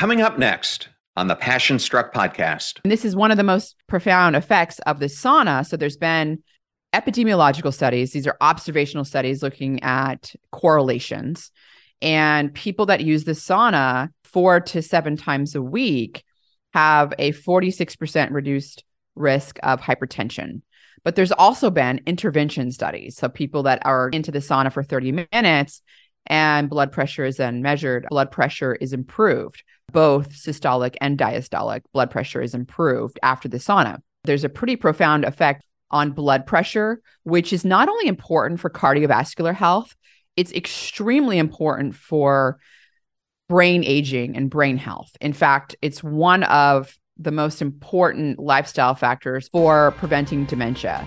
Coming up next on the Passion Struck podcast. And this is one of the most profound effects of the sauna. So there's been epidemiological studies, these are observational studies looking at correlations. And people that use the sauna four to seven times a week have a 46% reduced risk of hypertension. But there's also been intervention studies. So people that are into the sauna for 30 minutes and blood pressure is then measured, blood pressure is improved. Both systolic and diastolic blood pressure is improved after the sauna. There's a pretty profound effect on blood pressure, which is not only important for cardiovascular health, it's extremely important for brain aging and brain health. In fact, it's one of the most important lifestyle factors for preventing dementia.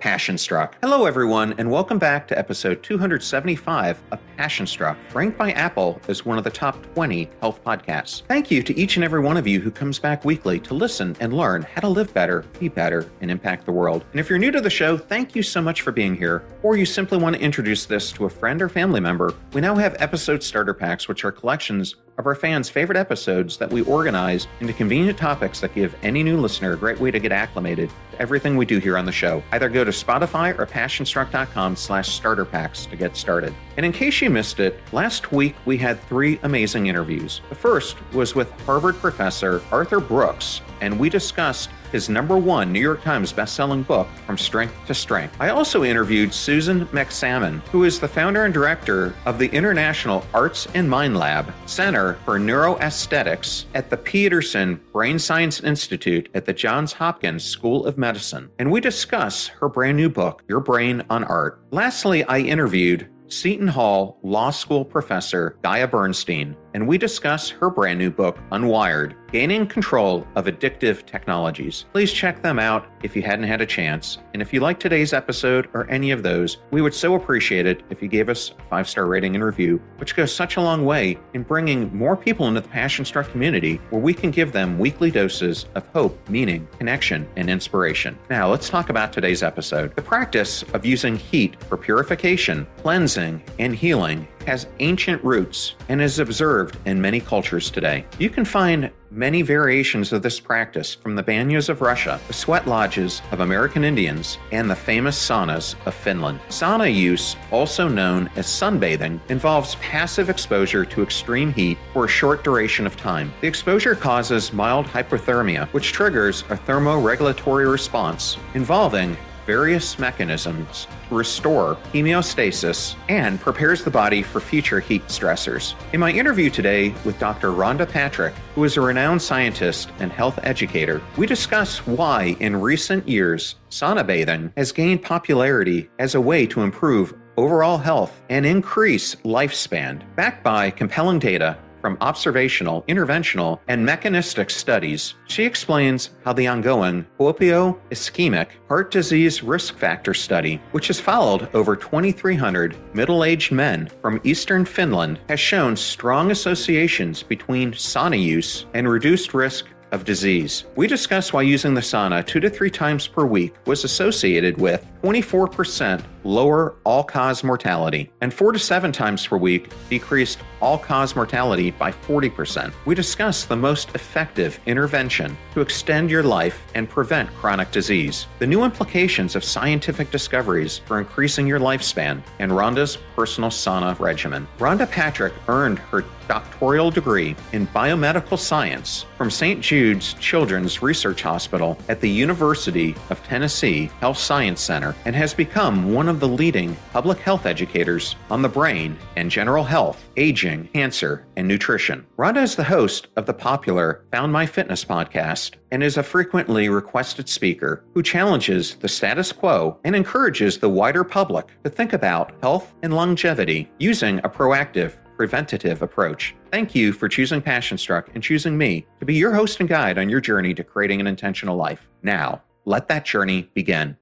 Passion Struck. Hello, everyone, and welcome back to episode 275 of Passion Struck, ranked by Apple as one of the top 20 health podcasts. Thank you to each and every one of you who comes back weekly to listen and learn how to live better, be better, and impact the world. And if you're new to the show, thank you so much for being here, or you simply want to introduce this to a friend or family member, we now have episode starter packs, which are collections of our fans' favorite episodes that we organize into convenient topics that give any new listener a great way to get acclimated to everything we do here on the show. Either go to Spotify or passionstruck.com slash starter packs to get started. And in case you missed it, last week we had three amazing interviews. The first was with Harvard professor Arthur Brooks, and we discussed his number one New York Times bestselling book, From Strength to Strength. I also interviewed Susan Magsamen, who is the founder and director of the International Arts and Mind Lab Center for Neuroaesthetics at the Pedersen Brain Science Institute at the Johns Hopkins School of Medicine. And we discuss her brand new book, Your Brain on Art. Lastly, I interviewed Seton Hall Law School professor Gaia Bernstein, and we discuss her brand new book, Unwired Gaining Control of Addictive Technologies. Please check them out if you hadn't had a chance. And if you like today's episode or any of those, we would so appreciate it if you gave us a five star rating and review, which goes such a long way in bringing more people into the Passion Struck community where we can give them weekly doses of hope, meaning, connection, and inspiration. Now, let's talk about today's episode. The practice of using heat for purification, cleansing, and healing has ancient roots and is observed in many cultures today. You can find many variations of this practice from the banyas of Russia, the sweat lodges of American Indians, and the famous saunas of Finland. Sauna use, also known as sunbathing, involves passive exposure to extreme heat for a short duration of time. The exposure causes mild hyperthermia, which triggers a thermoregulatory response involving various mechanisms to restore homeostasis and prepares the body for future heat stressors. In my interview today with Dr. Rhonda Patrick, who is a renowned scientist and health educator, we discuss why in recent years sauna bathing has gained popularity as a way to improve overall health and increase lifespan, backed by compelling data from observational, interventional, and mechanistic studies, she explains how the ongoing Kuopio ischemic heart disease risk factor study, which has followed over 2,300 middle aged men from eastern Finland, has shown strong associations between sauna use and reduced risk of disease. We discuss why using the sauna two to three times per week was associated with 24% lower all cause mortality and four to seven times per week decreased all cause mortality by 40%. We discuss the most effective intervention to extend your life and prevent chronic disease, the new implications of scientific discoveries for increasing your lifespan, and Rhonda's personal sauna regimen. Rhonda Patrick earned her doctoral degree in biomedical science from St. Jude's Children's Research Hospital at the University of Tennessee Health Science Center and has become one of the leading public health educators on the brain and general health, aging, cancer, and nutrition. Rhonda is the host of the popular Found My Fitness podcast and is a frequently requested speaker who challenges the status quo and encourages the wider public to think about health and longevity using a proactive preventative approach. Thank you for choosing Passion Struck and choosing me to be your host and guide on your journey to creating an intentional life. Now, let that journey begin.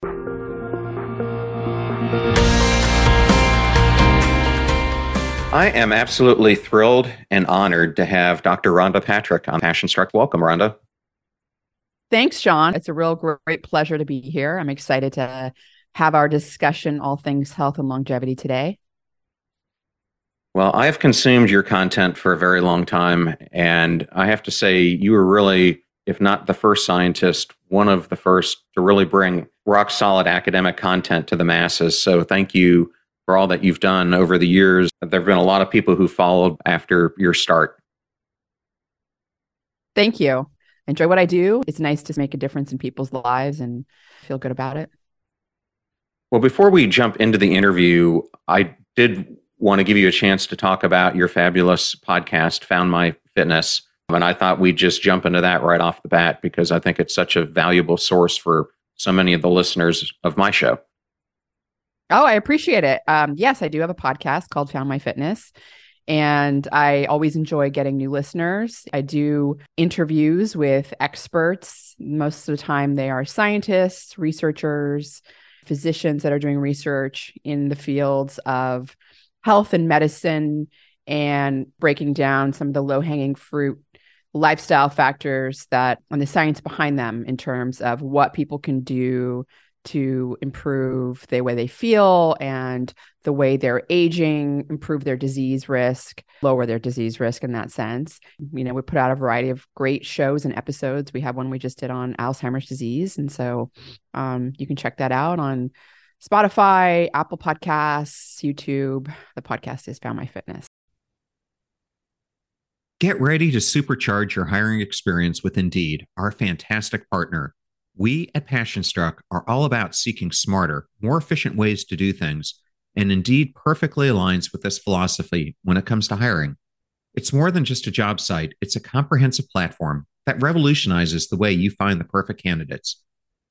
I am absolutely thrilled and honored to have Dr. Rhonda Patrick on Passion Struck. Welcome, Rhonda. Thanks, John. It's a real great pleasure to be here. I'm excited to have our discussion, all things health and longevity today. Well, I've consumed your content for a very long time. And I have to say, you were really, if not the first scientist, one of the first to really bring rock solid academic content to the masses. So thank you for all that you've done over the years. There have been a lot of people who followed after your start. Thank you. Enjoy what I do. It's nice to make a difference in people's lives and feel good about it. Well, before we jump into the interview, I did want to give you a chance to talk about your fabulous podcast, Found My Fitness. And I thought we'd just jump into that right off the bat because I think it's such a valuable source for so many of the listeners of my show. Oh, I appreciate it. Um, yes, I do have a podcast called Found My Fitness. And I always enjoy getting new listeners. I do interviews with experts. Most of the time, they are scientists, researchers, physicians that are doing research in the fields of health and medicine and breaking down some of the low hanging fruit lifestyle factors that and the science behind them in terms of what people can do to improve the way they feel and the way they're aging, improve their disease risk, lower their disease risk in that sense. You know, we put out a variety of great shows and episodes. We have one we just did on Alzheimer's disease. And so um, you can check that out on Spotify, Apple Podcasts, YouTube. The podcast is Found My Fitness. Get ready to supercharge your hiring experience with Indeed, our fantastic partner. We at Passion Struck are all about seeking smarter, more efficient ways to do things, and Indeed perfectly aligns with this philosophy when it comes to hiring. It's more than just a job site, it's a comprehensive platform that revolutionizes the way you find the perfect candidates.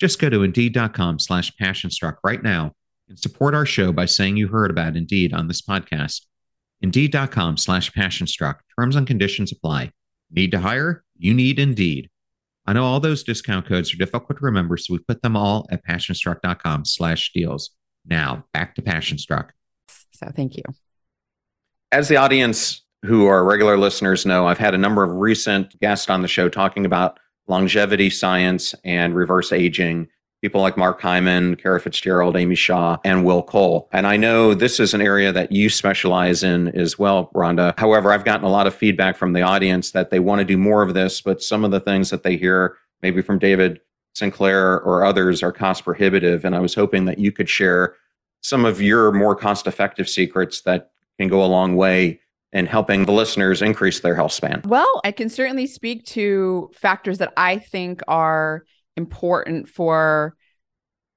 just go to indeed.com slash passionstruck right now and support our show by saying you heard about Indeed on this podcast. Indeed.com slash passionstruck. Terms and conditions apply. Need to hire? You need Indeed. I know all those discount codes are difficult to remember, so we put them all at passionstruck.com slash deals. Now, back to Passionstruck. So thank you. As the audience who are regular listeners know, I've had a number of recent guests on the show talking about longevity science and reverse aging people like Mark Hyman, Kara Fitzgerald, Amy Shah, and Will Cole. And I know this is an area that you specialize in as well, Rhonda. However, I've gotten a lot of feedback from the audience that they want to do more of this, but some of the things that they hear, maybe from David Sinclair or others, are cost prohibitive. And I was hoping that you could share some of your more cost effective secrets that can go a long way in helping the listeners increase their health span? Well, I can certainly speak to factors that I think are important for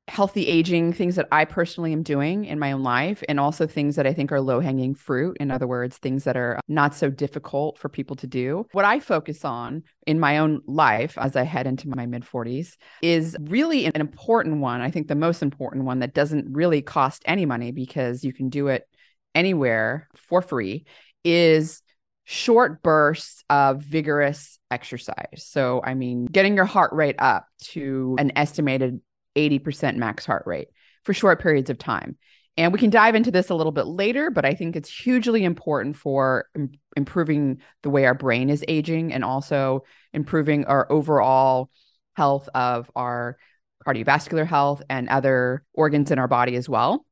healthy aging things that I personally am doing in my own life, and also things that I think are low hanging fruit. In other words, things that are not so difficult for people to do. What I focus on in my own life as I head into my mid 40s is really an important one. I think the most important one that doesn't really cost any money because you can do it anywhere for free is short bursts of vigorous exercise. So, I mean, getting your heart rate up to an estimated 80% max heart rate for short periods of time. And we can dive into this a little bit later, but I think it's hugely important for Im- improving the way our brain is aging and also improving our overall health of our cardiovascular health and other organs in our body as well.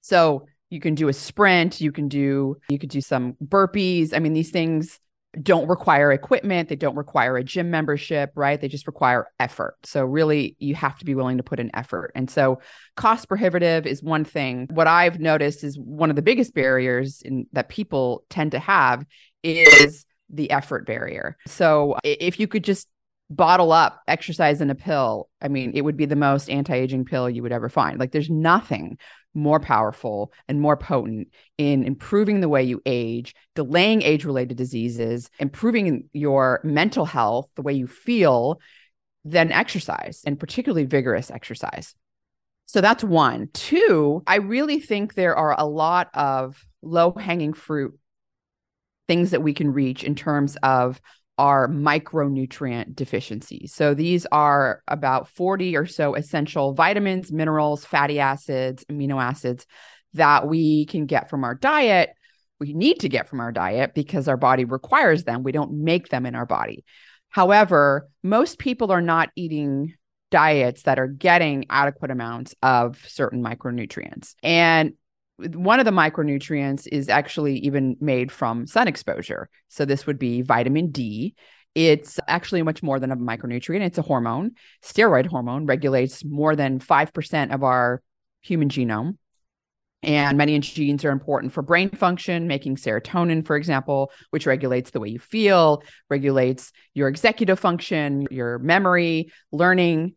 So you can do a sprint, you can do you could do some burpees. I mean these things don't require equipment, they don't require a gym membership, right? They just require effort. So really you have to be willing to put in effort. And so cost prohibitive is one thing. What I've noticed is one of the biggest barriers in that people tend to have is the effort barrier. So if you could just bottle up exercise in a pill, I mean, it would be the most anti-aging pill you would ever find. Like there's nothing more powerful and more potent in improving the way you age, delaying age related diseases, improving your mental health, the way you feel, than exercise and particularly vigorous exercise. So that's one. Two, I really think there are a lot of low hanging fruit things that we can reach in terms of are micronutrient deficiencies. So these are about 40 or so essential vitamins, minerals, fatty acids, amino acids that we can get from our diet. We need to get from our diet because our body requires them. We don't make them in our body. However, most people are not eating diets that are getting adequate amounts of certain micronutrients. And one of the micronutrients is actually even made from sun exposure. So this would be vitamin D. It's actually much more than a micronutrient. It's a hormone. Steroid hormone regulates more than 5% of our human genome. And many genes are important for brain function, making serotonin, for example, which regulates the way you feel, regulates your executive function, your memory, learning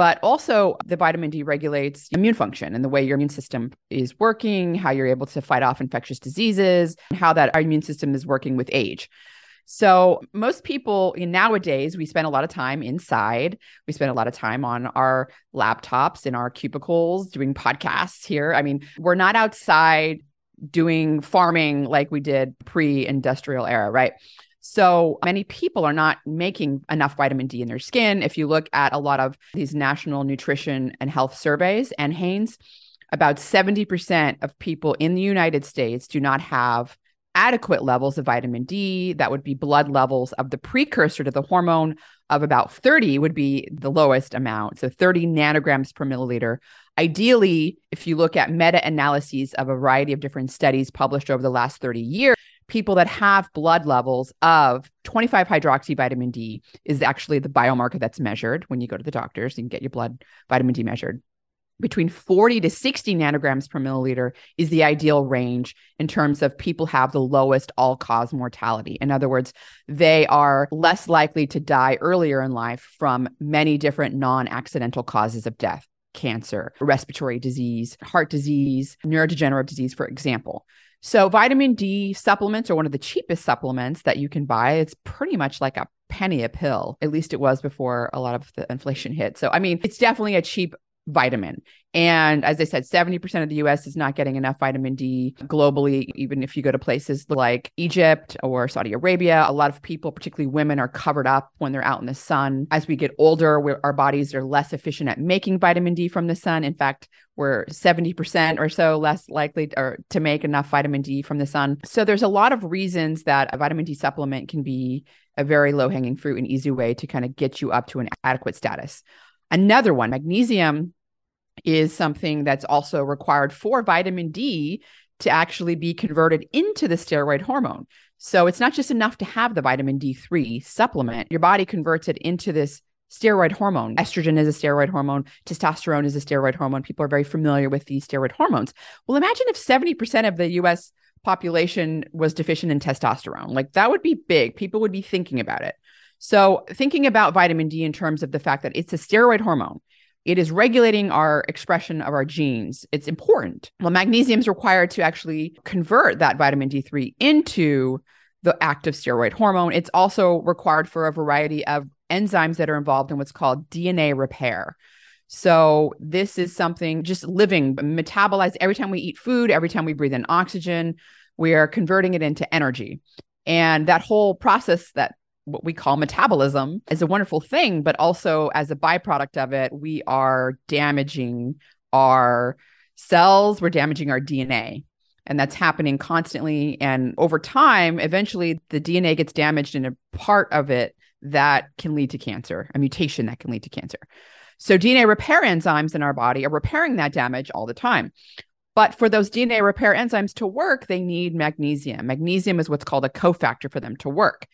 but also the vitamin D regulates immune function and the way your immune system is working, how you're able to fight off infectious diseases, how that our immune system is working with age. So, most people nowadays, we spend a lot of time inside. We spend a lot of time on our laptops in our cubicles doing podcasts here. I mean, we're not outside doing farming like we did pre industrial era, right? So many people are not making enough vitamin D in their skin. If you look at a lot of these national nutrition and health surveys NHANES, about 70% of people in the United States do not have adequate levels of vitamin D. That would be blood levels of the precursor to the hormone of about 30 would be the lowest amount. So 30 nanograms per milliliter. Ideally, if you look at meta analyses of a variety of different studies published over the last 30 years, people that have blood levels of 25 hydroxy vitamin D is actually the biomarker that's measured when you go to the doctors. Can get your blood vitamin D measured. Between 40 to 60 nanograms per milliliter is the ideal range in terms of people have the lowest all cause mortality. In other words, they are less likely to die earlier in life from many different non accidental causes of death cancer, respiratory disease, heart disease, neurodegenerative disease, for example. So, vitamin D supplements are one of the cheapest supplements that you can buy. It's pretty much like a penny a pill. At least it was before a lot of the inflation hit. So, I mean, it's definitely a cheap vitamin. And as I said, 70% of the US is not getting enough vitamin D globally. Even if you go to places like Egypt or Saudi Arabia, a lot of people, particularly women, are covered up when they're out in the sun. As we get older, our bodies are less efficient at making vitamin D from the sun. In fact, we're 70% or so less likely or to make enough vitamin D from the sun. So there's a lot of reasons that a vitamin D supplement can be a very low hanging fruit and easy way to kind of get you up to an adequate status. Another one, magnesium is something that's also required for vitamin D to actually be converted into the steroid hormone. So it's not just enough to have the vitamin D3 supplement. Your body converts it into this steroid hormone. Estrogen is a steroid hormone, testosterone is a steroid hormone. People are very familiar with these steroid hormones. Well, imagine if 70% of the US population was deficient in testosterone. Like that would be big. People would be thinking about it. So, thinking about vitamin D in terms of the fact that it's a steroid hormone, it is regulating our expression of our genes. It's important. Well, magnesium is required to actually convert that vitamin D3 into the active steroid hormone. It's also required for a variety of enzymes that are involved in what's called DNA repair. So, this is something just living, metabolized every time we eat food, every time we breathe in oxygen, we are converting it into energy. And that whole process that what we call metabolism is a wonderful thing, but also as a byproduct of it, we are damaging our cells, we're damaging our DNA. And that's happening constantly. And over time, eventually the DNA gets damaged in a part of it that can lead to cancer, a mutation that can lead to cancer. So DNA repair enzymes in our body are repairing that damage all the time. But for those DNA repair enzymes to work, they need magnesium. Magnesium is what's called a cofactor for them to work.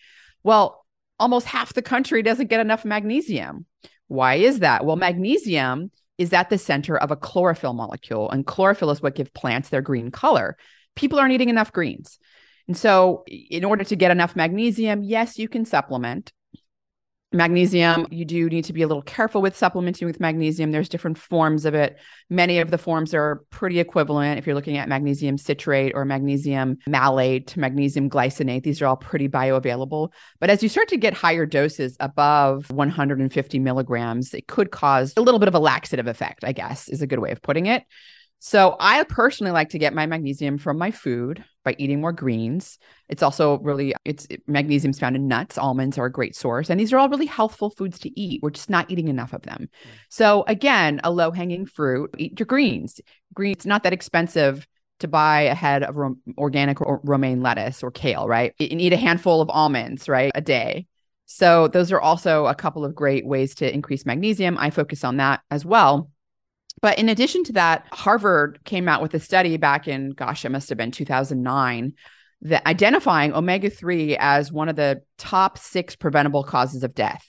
Well, almost half the country doesn't get enough magnesium. Why is that? Well, magnesium is at the center of a chlorophyll molecule, and chlorophyll is what gives plants their green color. People aren't eating enough greens. And so, in order to get enough magnesium, yes, you can supplement. Magnesium, you do need to be a little careful with supplementing with magnesium. There's different forms of it. Many of the forms are pretty equivalent. If you're looking at magnesium citrate or magnesium malate to magnesium glycinate, these are all pretty bioavailable. But as you start to get higher doses above 150 milligrams, it could cause a little bit of a laxative effect, I guess is a good way of putting it. So I personally like to get my magnesium from my food by eating more greens. It's also really it's magnesium's found in nuts. Almonds are a great source, and these are all really healthful foods to eat. We're just not eating enough of them. Mm. So again, a low hanging fruit: eat your greens. Greens not that expensive to buy a head of ro- organic or romaine lettuce or kale, right? And eat a handful of almonds, right, a day. So those are also a couple of great ways to increase magnesium. I focus on that as well. But in addition to that, Harvard came out with a study back in, gosh, it must have been 2009, that identifying omega 3 as one of the top six preventable causes of death,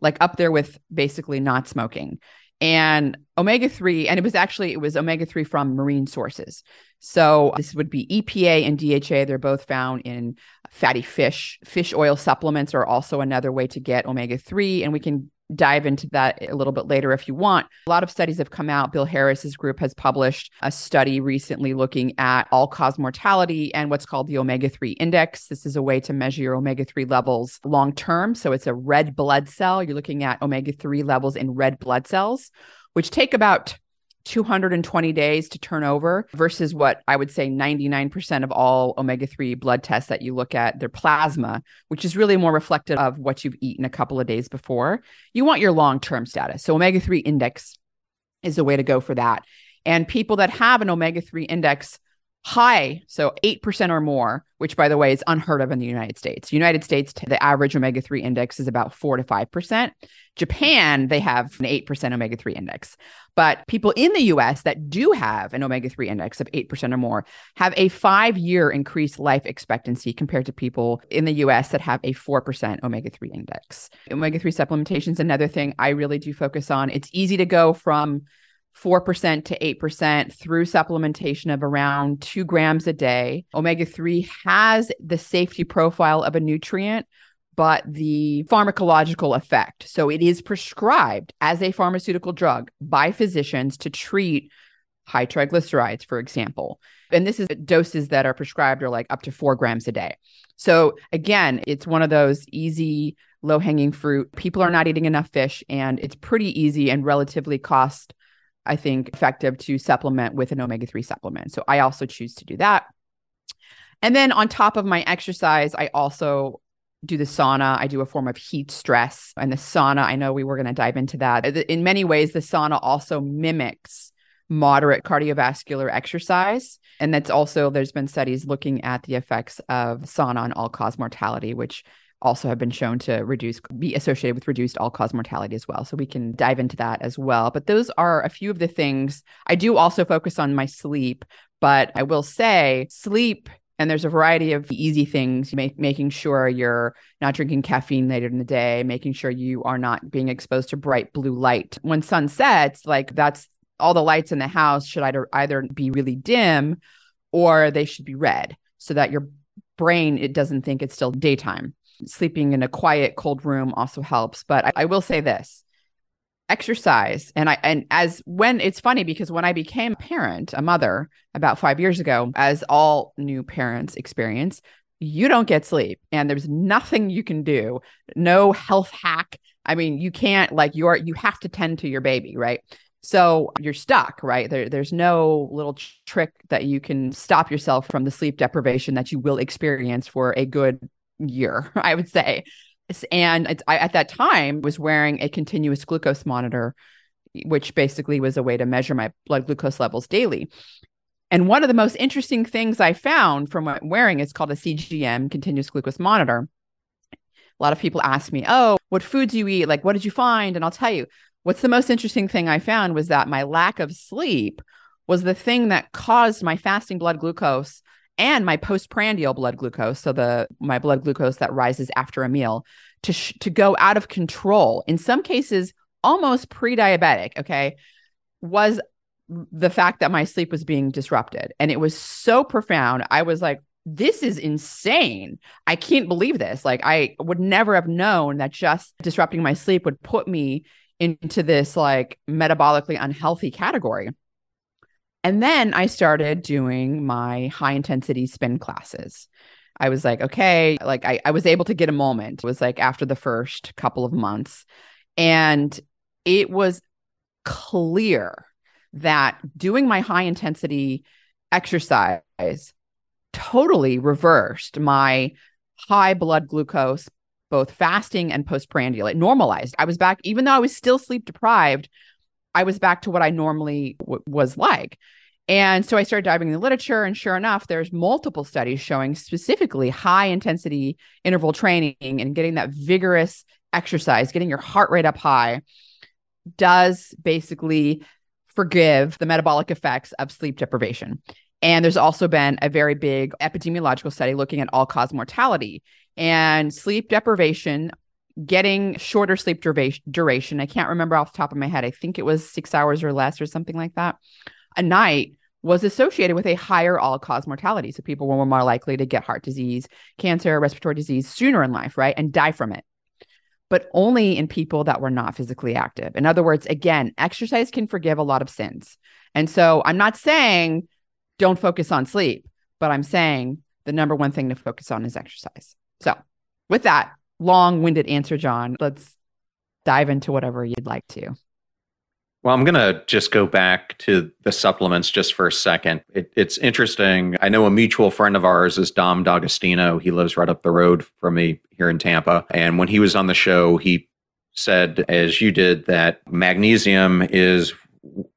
like up there with basically not smoking. And omega 3, and it was actually, it was omega 3 from marine sources. So this would be EPA and DHA. They're both found in fatty fish. Fish oil supplements are also another way to get omega 3. And we can dive into that a little bit later if you want. A lot of studies have come out. Bill Harris's group has published a study recently looking at all cause mortality and what's called the omega 3 index. This is a way to measure your omega 3 levels long term. So it's a red blood cell. You're looking at omega 3 levels in red blood cells, which take about 220 days to turn over versus what I would say 99% of all omega 3 blood tests that you look at, their plasma, which is really more reflective of what you've eaten a couple of days before. You want your long term status. So, omega 3 index is the way to go for that. And people that have an omega 3 index high, so 8% or more, which by the way is unheard of in the United States. United States, the average omega 3 index is about 4 to 5%. Japan, they have an 8% omega 3 index. But people in the US that do have an omega 3 index of 8% or more have a five year increased life expectancy compared to people in the US that have a 4% omega 3 index. Omega 3 supplementation is another thing I really do focus on. It's easy to go from 4% to 8% through supplementation of around two grams a day. Omega 3 has the safety profile of a nutrient, but the pharmacological effect. So it is prescribed as a pharmaceutical drug by physicians to treat high triglycerides, for example. And this is doses that are prescribed are like up to four grams a day. So again, it's one of those easy, low hanging fruit. People are not eating enough fish, and it's pretty easy and relatively cost I think, effective to supplement with an omega 3 supplement. So I also choose to do that. And then on top of my exercise, I also do the sauna. I do a form of heat stress. And the sauna, I know we were going to dive into that. In many ways, the sauna also mimics moderate cardiovascular exercise. And that's also, there's been studies looking at the effects of sauna on all cause mortality, which also have been shown to reduce be associated with reduced all cause mortality as well. So we can dive into that as well. But those are a few of the things. I do also focus on my sleep but i will say sleep and there's a variety of easy things make, making sure you're not drinking caffeine later in the day making sure you are not being exposed to bright blue light. When sun sets like that's all the lights in the house should either either be really dim or they should be red so that your brain it doesn't think it's still daytime sleeping in a quiet, cold room also helps. But I, I will say this exercise and i and as when it's funny because when i became a parent a mother about five years ago as all new parents experience you don't get sleep and there's nothing you can do. No health hack. I mean you can't like you're you have to tend to your baby right? So you're stuck right? There, there's no little trick that you can stop yourself from the sleep deprivation that you will experience for a good year i would say. And I, at that time was wearing a continuous glucose monitor which basically was a way to measure my blood glucose levels daily. And one of the most interesting things i found from wearing is called a cgm continuous glucose monitor. A lot of people ask me oh what foods you eat? Like what did you find? And i'll tell you what's the most interesting thing i found was that my lack of sleep was the thing that caused my fasting blood glucose and my postprandial blood glucose, so the my blood glucose that rises after a meal, to sh- to go out of control. In some cases, almost pre-diabetic. Okay, was the fact that my sleep was being disrupted, and it was so profound. I was like, this is insane. I can't believe this. Like, I would never have known that just disrupting my sleep would put me into this like metabolically unhealthy category. And then I started doing my high intensity spin classes. I was like, okay, like I, I was able to get a moment. It was like after the first couple of months. And it was clear that doing my high intensity exercise totally reversed my high blood glucose, both fasting and postprandial. It normalized. I was back, even though I was still sleep deprived, I was back to what I normally w- was like. And so I started diving in the literature, and sure enough, there's multiple studies showing specifically high intensity interval training and getting that vigorous exercise, getting your heart rate up high, does basically forgive the metabolic effects of sleep deprivation. And there's also been a very big epidemiological study looking at all cause mortality and sleep deprivation getting shorter sleep duration. I can't remember off the top of my head. I think it was six hours or less or something like that. A night was associated with a higher all cause mortality. So people were more likely to get heart disease, cancer, respiratory disease sooner in life, right? And die from it. But only in people that were not physically active. In other words, again, exercise can forgive a lot of sins. And so I'm not saying don't focus on sleep, but I'm saying the number one thing to focus on is exercise. So, with that, long winded answer, John. Let's dive into whatever you'd like to. Well, I'm going to just go back to the supplements just for a second. It, it's interesting. I know a mutual friend of ours is Dom D'Agostino. He lives right up the road from me here in Tampa. And when he was on the show, he said, as you did, that magnesium is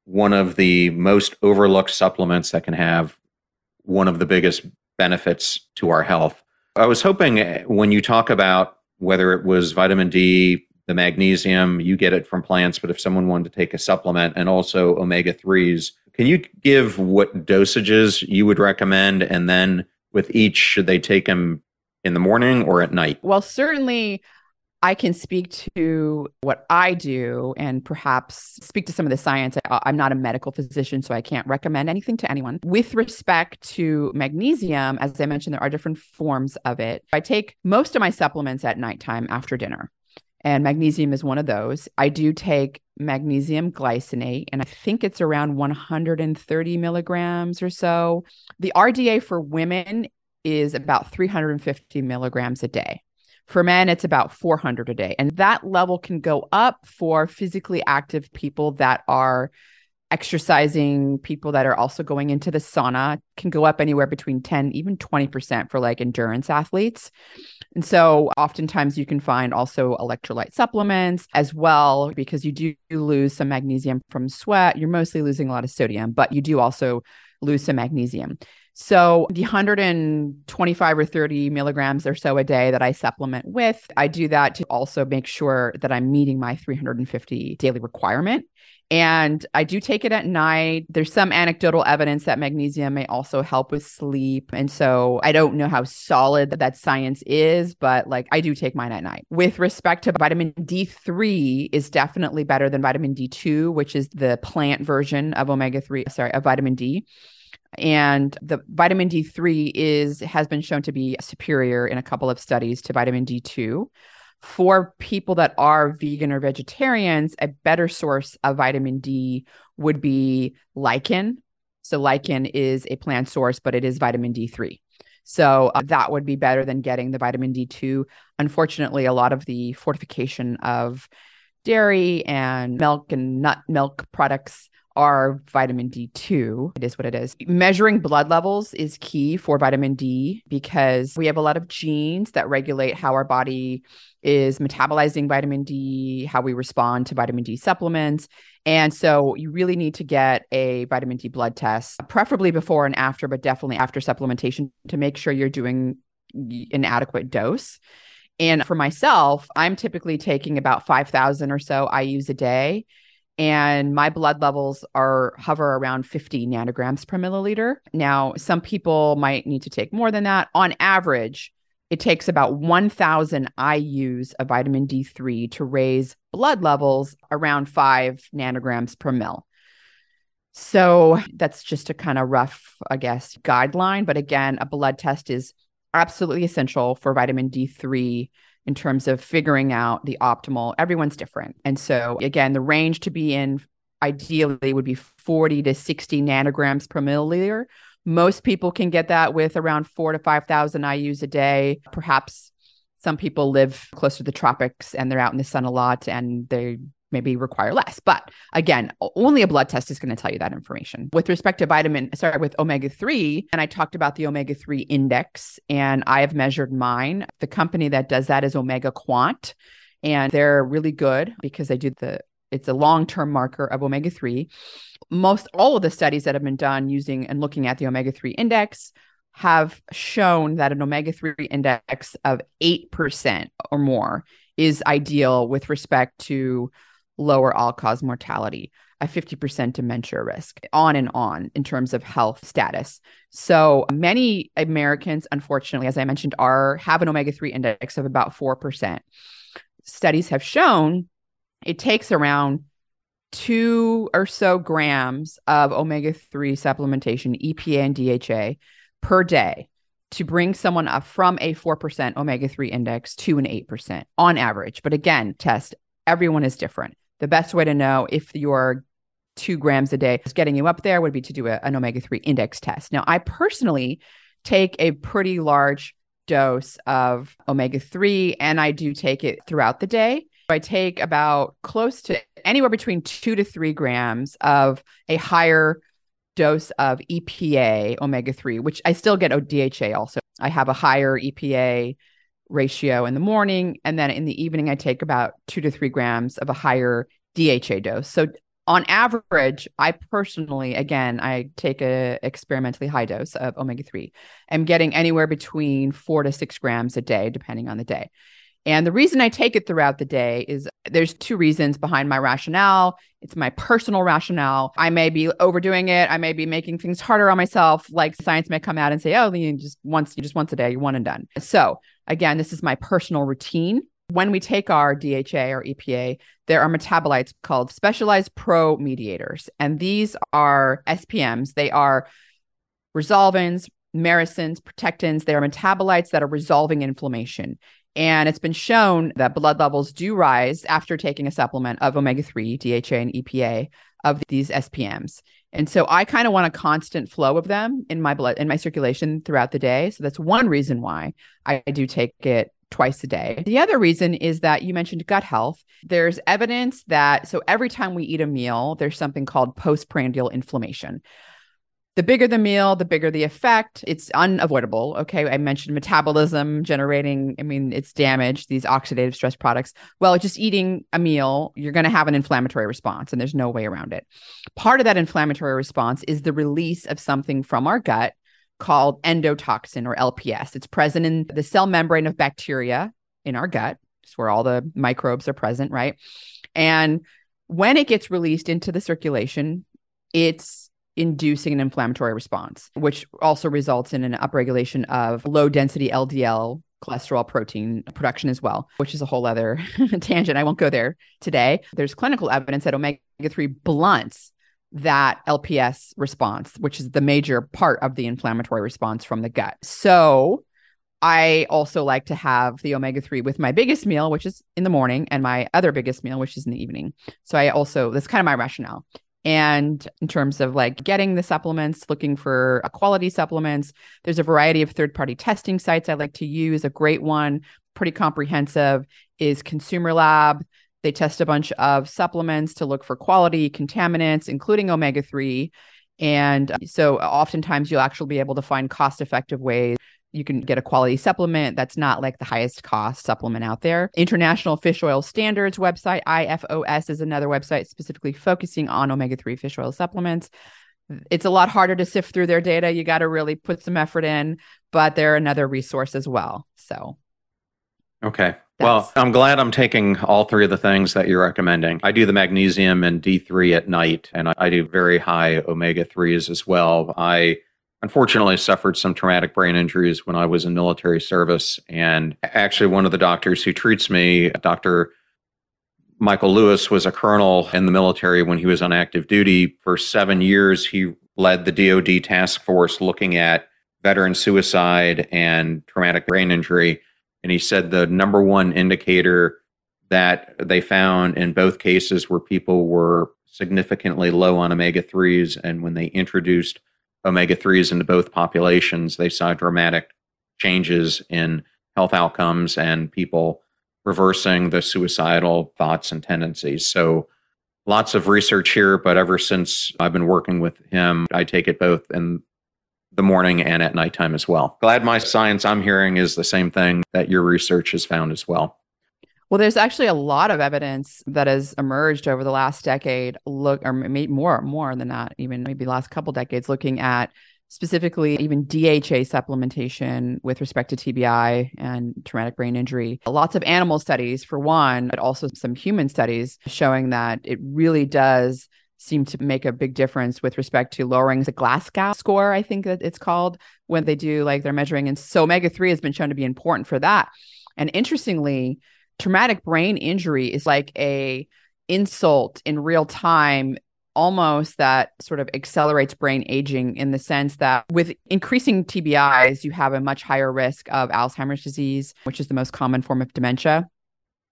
one of the most overlooked supplements that can have one of the biggest benefits to our health. I was hoping eh, when you talk about whether it was vitamin D, the magnesium, you get it from plants, but if someone wanted to take a supplement and also omega 3s, can you give what dosages you would recommend? And then with each, should they take them in the morning or at night? Well, certainly I can speak to what I do and perhaps speak to some of the science. I'm not a medical physician, so I can't recommend anything to anyone. With respect to magnesium, as I mentioned, there are different forms of it. I take most of my supplements at nighttime after dinner, and magnesium is one of those. I do take magnesium glycinate, and I think it's around 130 milligrams or so. The RDA for women is about 350 milligrams a day. For men, it's about 400 a day. And that level can go up for physically active people that are exercising, people that are also going into the sauna can go up anywhere between 10, even 20% for like endurance athletes. And so oftentimes you can find also electrolyte supplements as well, because you do lose some magnesium from sweat. You're mostly losing a lot of sodium, but you do also lose some magnesium. So the 125 or 30 milligrams or so a day that I supplement with, I do that to also make sure that I'm meeting my 350 daily requirement. And I do take it at night. There's some anecdotal evidence that magnesium may also help with sleep. And so I don't know how solid that science is, but like I do take mine at night. With respect to vitamin D3 is definitely better than vitamin D2, which is the plant version of omega 3, sorry, of vitamin D and the vitamin D3 is has been shown to be superior in a couple of studies to vitamin D2 For people that are vegan or vegetarians, a better source of vitamin D would be lichen. So, lichen is a plant source, but it is vitamin D3. So, uh, that would be better than getting the vitamin D2. Unfortunately, a lot of the fortification of dairy and milk and nut milk products are vitamin D2. It is what it is. Measuring blood levels is key for vitamin D because we have a lot of genes that regulate how our body is metabolizing vitamin D, how we respond to vitamin D supplements. And so you really need to get a vitamin D blood test, preferably before and after, but definitely after supplementation to make sure you're doing an adequate dose. And for myself, I'm typically taking about 5,000 or so IUs a day and my blood levels are hover around 50 nanograms per milliliter. Now, some people might need to take more than that. On average, it takes about 1,000 IUs of vitamin D3 to raise blood levels around five nanograms per mil. So that's just a kind of rough, I guess, guideline. But again, a blood test is absolutely essential for vitamin D3 in terms of figuring out the optimal. Everyone's different. And so, again, the range to be in ideally would be 40 to 60 nanograms per milliliter. Most people can get that with around four to 5,000 IUs a day. Perhaps some people live close to the tropics and they're out in the sun a lot and they maybe require less. But again, only a blood test is going to tell you that information. With respect to vitamin, sorry, with omega 3, and I talked about the omega 3 index, and I have measured mine. The company that does that is Omega Quant, and they're really good because they do the it's a long-term marker of omega 3 most all of the studies that have been done using and looking at the omega 3 index have shown that an omega 3 index of 8% or more is ideal with respect to lower all cause mortality, a 50% dementia risk, on and on in terms of health status. So many Americans, unfortunately, as I mentioned, are have an omega-3 index of about 4%. Studies have shown it takes around two or so grams of omega-3 supplementation, EPA and DHA per day to bring someone up from a 4% omega 3 index to an 8% on average. But again, test everyone is different the best way to know if your two grams a day is getting you up there would be to do a, an omega 3 index test. Now, I personally take a pretty large dose of omega 3 and I do take it throughout the day. I take about close to anywhere between two to three grams of a higher dose of EPA omega 3, which I still get DHA also. I have a higher EPA ratio in the morning. And then in the evening, I take about two to three grams of a higher DHA dose. So on average, I personally, again, I take a experimentally high dose of omega 3. I'm getting anywhere between four to six grams a day, depending on the day. And the reason I take it throughout the day is there's two reasons behind my rationale. It's my personal rationale. I may be overdoing it. I may be making things harder on myself. Like science may come out and say, oh, you just once, you just once a day, you're one and done. So again, this is my personal routine. When we take our DHA or EPA, there are metabolites called specialized pro mediators. And these are SPMs. They are resolvins, maresins, protectins. They are metabolites that are resolving inflammation. And it's been shown that blood levels do rise after taking a supplement of omega 3, DHA, and EPA of these SPMs. And so I kind of want a constant flow of them in my blood, in my circulation throughout the day. So that's one reason why I do take it twice a day. The other reason is that you mentioned gut health. There's evidence that so every time we eat a meal, there's something called postprandial inflammation the bigger the meal, the bigger the effect. It's unavoidable. Okay. I mentioned metabolism generating, I mean, it's damage, these oxidative stress products. Well, just eating a meal, you're going to have an inflammatory response, and there's no way around it. Part of that inflammatory response is the release of something from our gut called endotoxin or LPS. It's present in the cell membrane of bacteria in our gut. It's where all the microbes are present, right? And when it gets released into the circulation, it's inducing an inflammatory response, which also results in an upregulation of low density LDL cholesterol protein production as well, which is a whole other tangent. I won't go there today. There's clinical evidence that omega 3 blunts that LPS response, which is the major part of the inflammatory response from the gut. So, I also like to have the omega 3 with my biggest meal, which is in the morning, and my other biggest meal, which is in the evening. So I also, that's kind of my rationale. And in terms of like getting the supplements, looking for uh, quality supplements, there's a variety of third party testing sites I like to use. A great one, pretty comprehensive, is Consumer Lab. They test a bunch of supplements to look for quality contaminants, including omega 3. And uh, so uh, oftentimes you'll actually be able to find cost effective ways you can get a quality supplement that's not like the highest cost supplement out there. International Fish Oil Standards website, IFOS, is another website specifically focusing on omega 3 fish oil supplements. It's a lot harder to sift through their data. You got to really put some effort in, but they're another resource as well. So, okay. Well, I'm glad I'm taking all three of the things that you're recommending. I do the magnesium and D3 at night, and I do very high omega 3s as well. I unfortunately suffered some traumatic brain injuries when I was in military service. And actually, one of the doctors who treats me, Dr. Michael Lewis, was a colonel in the military when he was on active duty. For seven years, he led the DoD task force looking at veteran suicide and traumatic brain injury. And he said the number one indicator that they found in both cases where people were significantly low on omega 3s and when they introduced omega 3s into both populations, they saw dramatic changes in health outcomes and people reversing the suicidal thoughts and tendencies. So, lots of research here, but ever since I've been working with him, I take it both in the morning and at nighttime as well. Glad my science I'm hearing is the same thing that your research has found as well. Well, there's actually a lot of evidence that has emerged over the last decade, look or maybe more, more than that, even maybe last couple decades, looking at specifically even DHA supplementation with respect to TBI and traumatic brain injury. Lots of animal studies, for one, but also some human studies showing that it really does seem to make a big difference with respect to lowering the Glasgow score, I think that it's called, when they do like they're measuring. And so omega 3 has been shown to be important for that. And interestingly, traumatic brain injury is like a insult in real time almost that sort of accelerates brain aging in the sense that with increasing TBIs, you have a much higher risk of Alzheimer's disease, which is the most common form of dementia.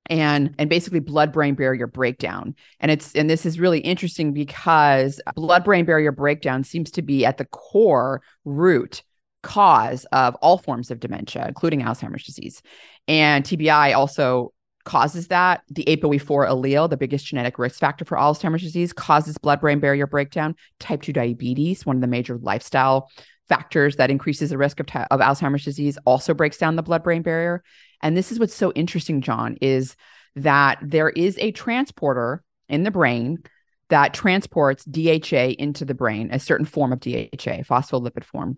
And and basically blood brain barrier breakdown. And it's and this is really interesting because blood brain barrier breakdown seems to be at the core root cause of all forms of dementia, including Alzheimer's disease. And TBI also causes that. The ApoE4 allele, the biggest genetic risk factor for Alzheimer's disease, causes blood brain barrier breakdown. Type 2 diabetes, one of the major lifestyle factors that increases the risk of, of Alzheimer's disease, also breaks down the blood brain barrier. And this is what's so interesting, John, is that there is a transporter in the brain that transports DHA into the brain, a certain form of DHA, phospholipid form.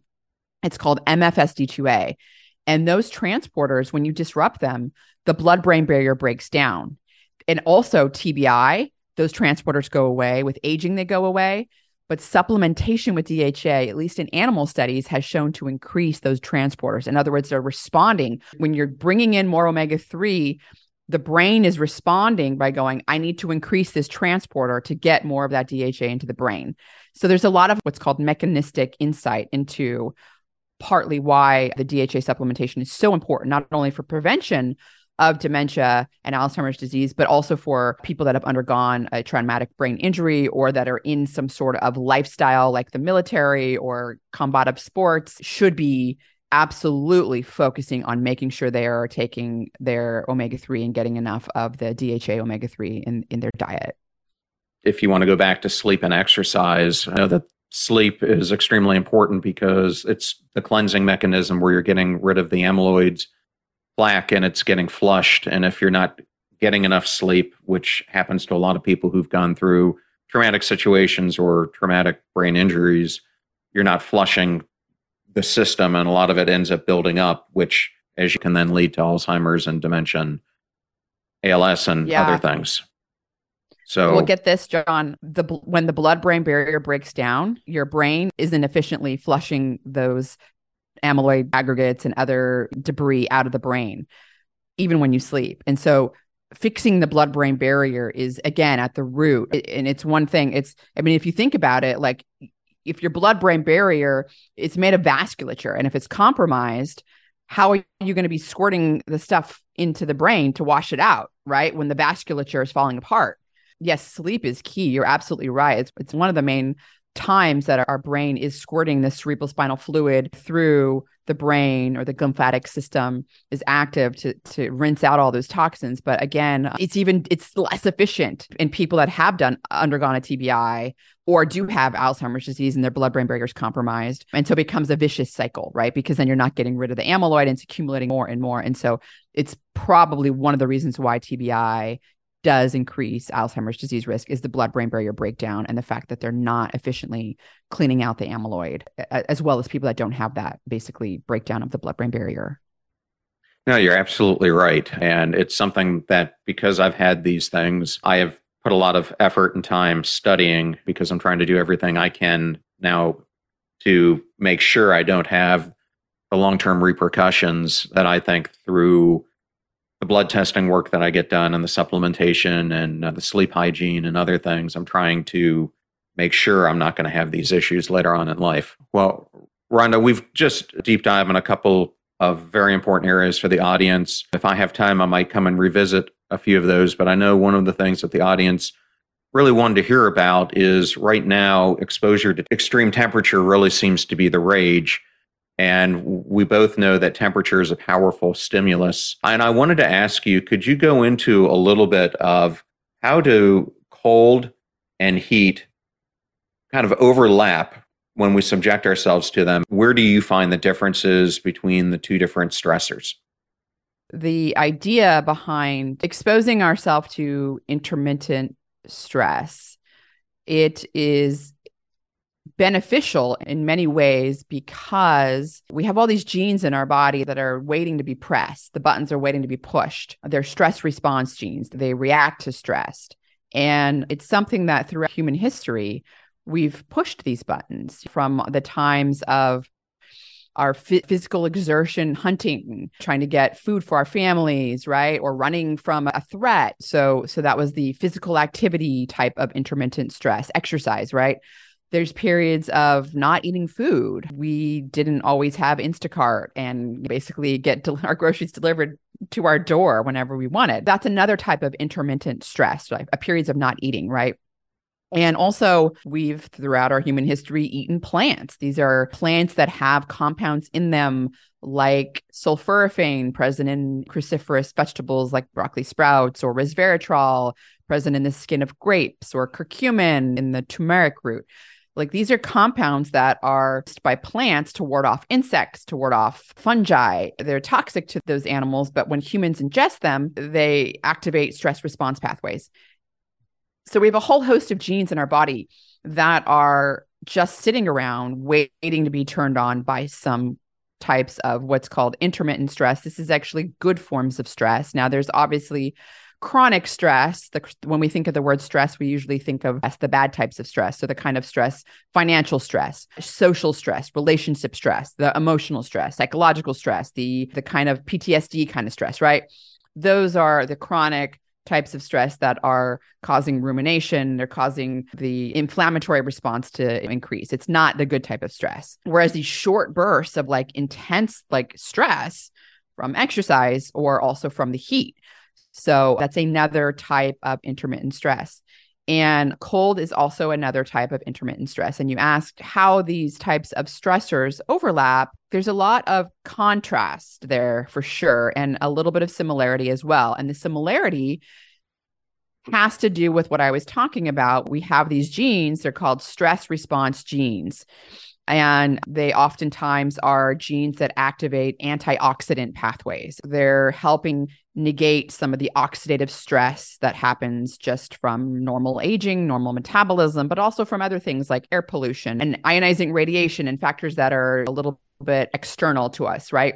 It's called MFSD2A. And those transporters, when you disrupt them, the blood brain barrier breaks down. And also TBI, those transporters go away. With aging, they go away. But supplementation with DHA, at least in animal studies, has shown to increase those transporters. In other words, they're responding. When you're bringing in more omega 3, the brain is responding by going, I need to increase this transporter to get more of that DHA into the brain. So there's a lot of what's called mechanistic insight into partly why the DHA supplementation is so important, not only for prevention of dementia and Alzheimer's disease, but also for people that have undergone a traumatic brain injury or that are in some sort of lifestyle like the military or combative sports should be absolutely focusing on making sure they are taking their omega 3 and getting enough of the DHA omega 3 in, in their diet. If you want to go back to sleep and exercise, I know that sleep is extremely important because it's the cleansing mechanism where you're getting rid of the amyloids plaque and it's getting flushed. And if you're not getting enough sleep, which happens to a lot of people who've gone through traumatic situations or traumatic brain injuries, you're not flushing the system and a lot of it ends up building up, which as you can then lead to Alzheimer's and dementia, ALS and yeah. other things. So well, get this, John. The when the blood-brain barrier breaks down, your brain isn't efficiently flushing those amyloid aggregates and other debris out of the brain, even when you sleep. And so, fixing the blood-brain barrier is again at the root. And it's one thing. It's I mean, if you think about it, like if your blood-brain barrier, it's made of vasculature, and if it's compromised, how are you going to be squirting the stuff into the brain to wash it out, right? When the vasculature is falling apart. Yes, sleep is key. You're absolutely right. It's, it's one of the main times that our brain is squirting the cerebral spinal fluid through the brain or the lymphatic system is active to to rinse out all those toxins but again it's even it's less efficient in people that have done undergone a TBI or do have Alzheimer's disease and their blood brain barrier is compromised and so it becomes a vicious cycle right because then you're not getting rid of the amyloid and it's accumulating more and more and so it's probably one of the reasons why TBI does increase Alzheimer's disease risk is the blood brain barrier breakdown and the fact that they're not efficiently cleaning out the amyloid, as well as people that don't have that basically breakdown of the blood brain barrier. No, you're absolutely right. And it's something that because I've had these things, I have put a lot of effort and time studying because I'm trying to do everything I can now to make sure I don't have the long term repercussions that I think through the blood testing work that I get done and the supplementation and uh, the sleep hygiene and other things, I'm trying to make sure I'm not going to have these issues later on in life. Well, Rhonda, we've just deep dive in a couple of very important areas for the audience. If I have time, I might come and revisit a few of those. But I know one of the things that the audience really wanted to hear about is right now, exposure to extreme temperature really seems to be the rage. And we both know that temperature is a powerful stimulus. And I wanted to ask you could you go into a little bit of how do cold and heat kind of overlap when we subject ourselves to them? Where do you find the differences between the two different stressors? The idea behind exposing ourselves to intermittent stress it is beneficial in many ways because we have all these genes in our body that are waiting to be pressed. The buttons are waiting to be pushed. They're stress response genes, they react to stress. And it's something that throughout human history, we've pushed these buttons from the times of our f- physical exertion hunting trying to get food for our families right or running from a threat so so that was the physical activity type of intermittent stress exercise right there's periods of not eating food. We didn't always have Instacart and basically get our groceries delivered to our door whenever we wanted. That's another type of intermittent stress, like a periods of not eating, right? And also, we've throughout our human history eaten plants. These are plants that have compounds in them like sulforaphane present in cruciferous vegetables like broccoli sprouts or resveratrol present in the skin of grapes or curcumin in the turmeric root. Like these are compounds that are used by plants to ward off insects, to ward off fungi. They're toxic to those animals, but when humans ingest them, they activate stress response pathways. So we have a whole host of genes in our body that are just sitting around waiting to be turned on by some types of what's called intermittent stress. This is actually good forms of stress. Now, there's obviously chronic stress the, when we think of the word stress we usually think of as the bad types of stress. So the kind of stress financial stress social stress relationship stress the emotional stress psychological stress the the kind of ptsd kind of stress right? Those are the chronic types of stress that are causing rumination. They're causing the inflammatory response to increase. It's not the good type of stress. Whereas these short bursts of like intense like stress from exercise or also from the heat so that's another type of intermittent stress. And cold is also another type of intermittent stress. And you asked how these types of stressors overlap. There's a lot of contrast there for sure, and a little bit of similarity as well. And the similarity has to do with what I was talking about. We have these genes, they're called stress response genes. And they oftentimes are genes that activate antioxidant pathways. They're helping negate some of the oxidative stress that happens just from normal aging, normal metabolism, but also from other things like air pollution and ionizing radiation and factors that are a little bit external to us, right?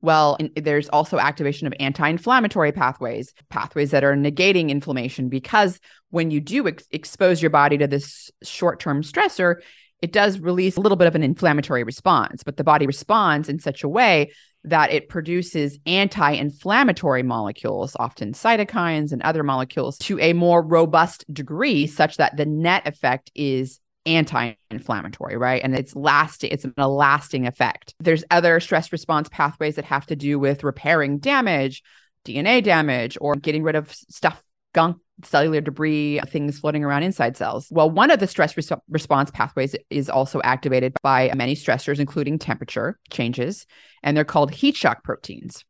Well, there's also activation of anti inflammatory pathways, pathways that are negating inflammation, because when you do ex- expose your body to this short term stressor, it does release a little bit of an inflammatory response, but the body responds in such a way that it produces anti inflammatory molecules, often cytokines and other molecules, to a more robust degree, such that the net effect is anti-inflammatory, right? And it's lasting, it's a lasting effect. There's other stress response pathways that have to do with repairing damage, DNA damage, or getting rid of stuff, gunk, cellular debris, things floating around inside cells. Well, one of the stress res- response pathways is also activated by many stressors, including temperature changes, and they're called heat shock proteins.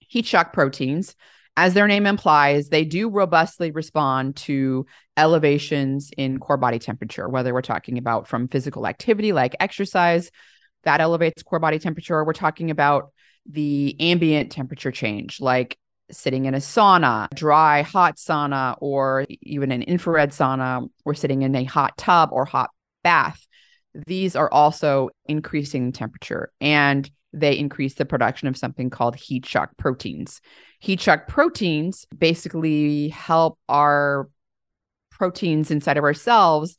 Heat shock proteins as their name implies, they do robustly respond to elevations in core body temperature, whether we're talking about from physical activity like exercise, that elevates core body temperature, or we're talking about the ambient temperature change, like sitting in a sauna, dry, hot sauna, or even an infrared sauna, or sitting in a hot tub or hot bath. These are also increasing temperature and they increase the production of something called heat shock proteins. Heat shock proteins basically help our proteins inside of our cells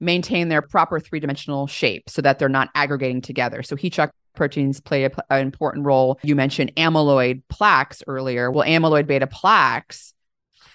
maintain their proper three dimensional shape so that they're not aggregating together. So, heat shock proteins play a, an important role. You mentioned amyloid plaques earlier. Well, amyloid beta plaques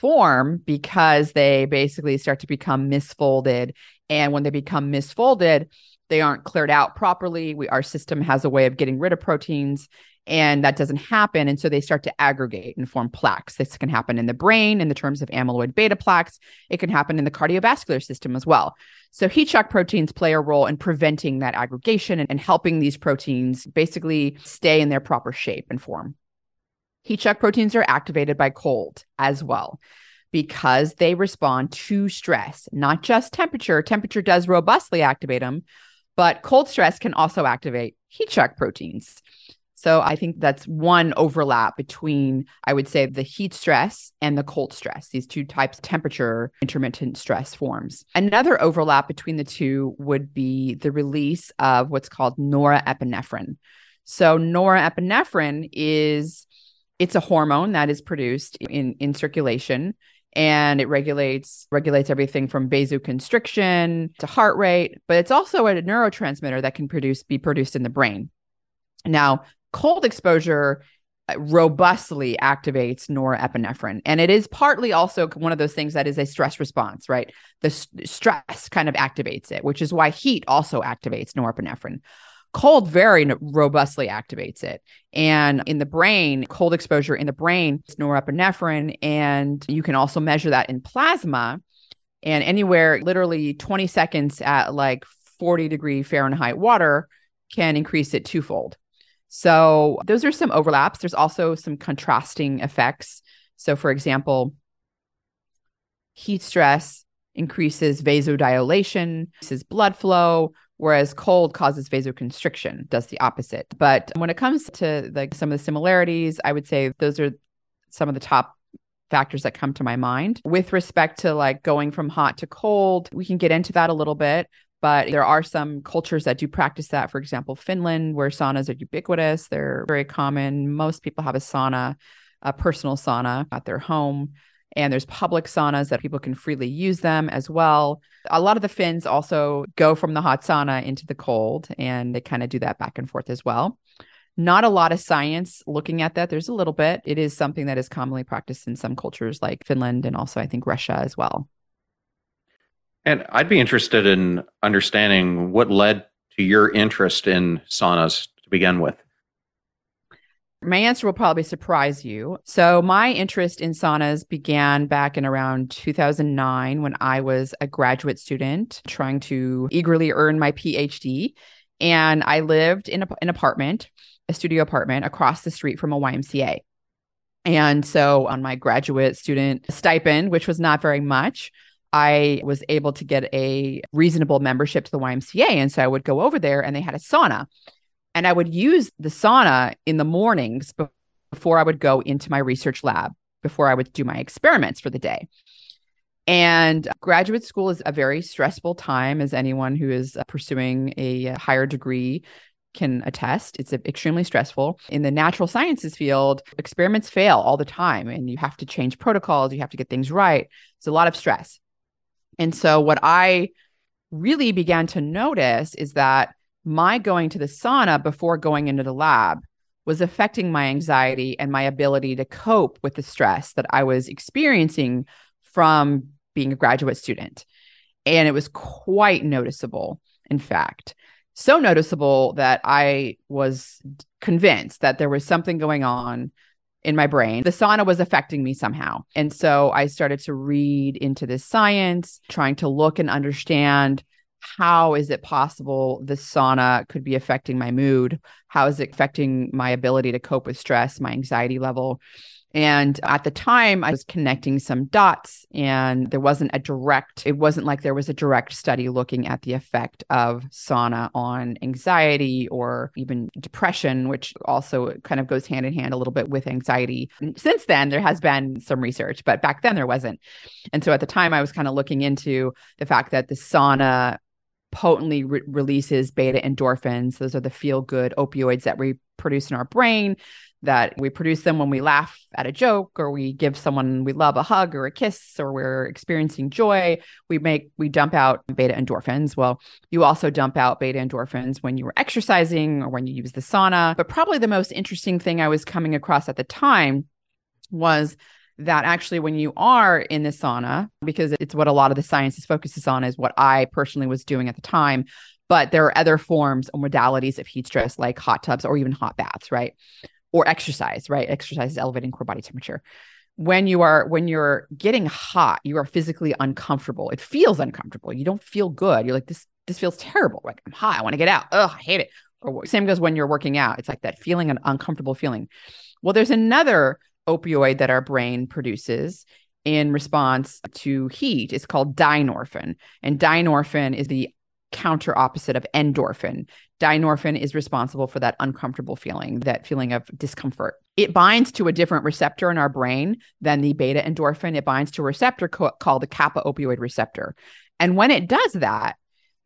form because they basically start to become misfolded. And when they become misfolded, they aren't cleared out properly. We, our system has a way of getting rid of proteins and that doesn't happen. And so they start to aggregate and form plaques. This can happen in the brain in the terms of amyloid beta plaques. It can happen in the cardiovascular system as well. So heat shock proteins play a role in preventing that aggregation and, and helping these proteins basically stay in their proper shape and form. Heat shock proteins are activated by cold as well because they respond to stress, not just temperature. Temperature does robustly activate them, but cold stress can also activate heat shock proteins. So I think that's one overlap between, I would say, the heat stress and the cold stress, these two types of temperature intermittent stress forms. Another overlap between the two would be the release of what's called norepinephrine. So norepinephrine is it's a hormone that is produced in, in circulation and it regulates regulates everything from vasoconstriction to heart rate but it's also a neurotransmitter that can produce be produced in the brain now cold exposure uh, robustly activates norepinephrine. And it is partly also one of those things that is a stress response, right? The st- stress kind of activates it, which is why heat also activates norepinephrine. Cold very robustly activates it. And in the brain, cold exposure in the brain is norepinephrine. And you can also measure that in plasma. And anywhere, literally 20 seconds at like 40 degree Fahrenheit water can increase it twofold. So those are some overlaps. There's also some contrasting effects. So, for example, heat stress increases vasodilation, increases blood flow, whereas cold causes vasoconstriction, does the opposite. But when it comes to like some of the similarities, I would say those are some of the top factors that come to my mind. With respect to like going from hot to cold, we can get into that a little bit. But there are some cultures that do practice that. For example, Finland, where saunas are ubiquitous, they're very common. Most people have a sauna, a personal sauna at their home. And there's public saunas that people can freely use them as well. A lot of the Finns also go from the hot sauna into the cold, and they kind of do that back and forth as well. Not a lot of science looking at that. There's a little bit. It is something that is commonly practiced in some cultures like Finland and also, I think, Russia as well. And I'd be interested in understanding what led to your interest in saunas to begin with. My answer will probably surprise you. So, my interest in saunas began back in around 2009 when I was a graduate student trying to eagerly earn my PhD. And I lived in a, an apartment, a studio apartment across the street from a YMCA. And so, on my graduate student stipend, which was not very much, I was able to get a reasonable membership to the YMCA. And so I would go over there and they had a sauna. And I would use the sauna in the mornings before I would go into my research lab, before I would do my experiments for the day. And graduate school is a very stressful time, as anyone who is uh, pursuing a uh, higher degree can attest. It's uh, extremely stressful. In the natural sciences field, experiments fail all the time, and you have to change protocols, you have to get things right. It's a lot of stress. And so, what I really began to notice is that my going to the sauna before going into the lab was affecting my anxiety and my ability to cope with the stress that I was experiencing from being a graduate student. And it was quite noticeable, in fact. So noticeable that I was convinced that there was something going on in my brain. The sauna was affecting me somehow. And so I started to read into this science, trying to look and understand how is it possible the sauna could be affecting my mood? How is it affecting my ability to cope with stress, my anxiety level? And at the time, I was connecting some dots, and there wasn't a direct, it wasn't like there was a direct study looking at the effect of sauna on anxiety or even depression, which also kind of goes hand in hand a little bit with anxiety. Since then, there has been some research, but back then there wasn't. And so at the time, I was kind of looking into the fact that the sauna potently re- releases beta endorphins. Those are the feel good opioids that we produce in our brain that we produce them when we laugh at a joke or we give someone we love a hug or a kiss or we're experiencing joy we make we dump out beta endorphins. Well you also dump out beta endorphins when you were exercising or when you use the sauna. But probably the most interesting thing i was coming across at the time was that actually when you are in the sauna because it's what a lot of the science focuses on is what i personally was doing at the time but there are other forms or modalities of heat stress like hot tubs or even hot baths right or exercise, right? Exercise is elevating core body temperature. When you are when you're getting hot, you are physically uncomfortable. It feels uncomfortable. You don't feel good. You're like this this feels terrible. Like I'm hot. I want to get out. Oh, I hate it. Or same goes when you're working out. It's like that feeling an uncomfortable feeling. Well, there's another opioid that our brain produces in response to heat. It's called dynorphin. And dynorphin is the counter opposite of endorphin. Dynorphin is responsible for that uncomfortable feeling, that feeling of discomfort. It binds to a different receptor in our brain than the beta endorphin. It binds to a receptor co- called the kappa opioid receptor. And when it does that,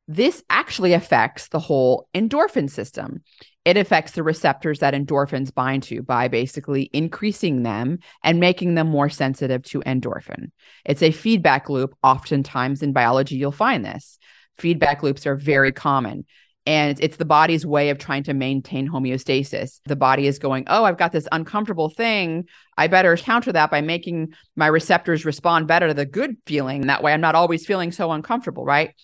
this actually affects the whole endorphin system. It affects the receptors that endorphins bind to by basically increasing them and making them more sensitive to endorphin. It's a feedback loop. Oftentimes in biology, you'll find this feedback loops are very common. And it's the body's way of trying to maintain homeostasis. The body is going, Oh, I've got this uncomfortable thing. I better counter that by making my receptors respond better to the good feeling. That way, I'm not always feeling so uncomfortable, right?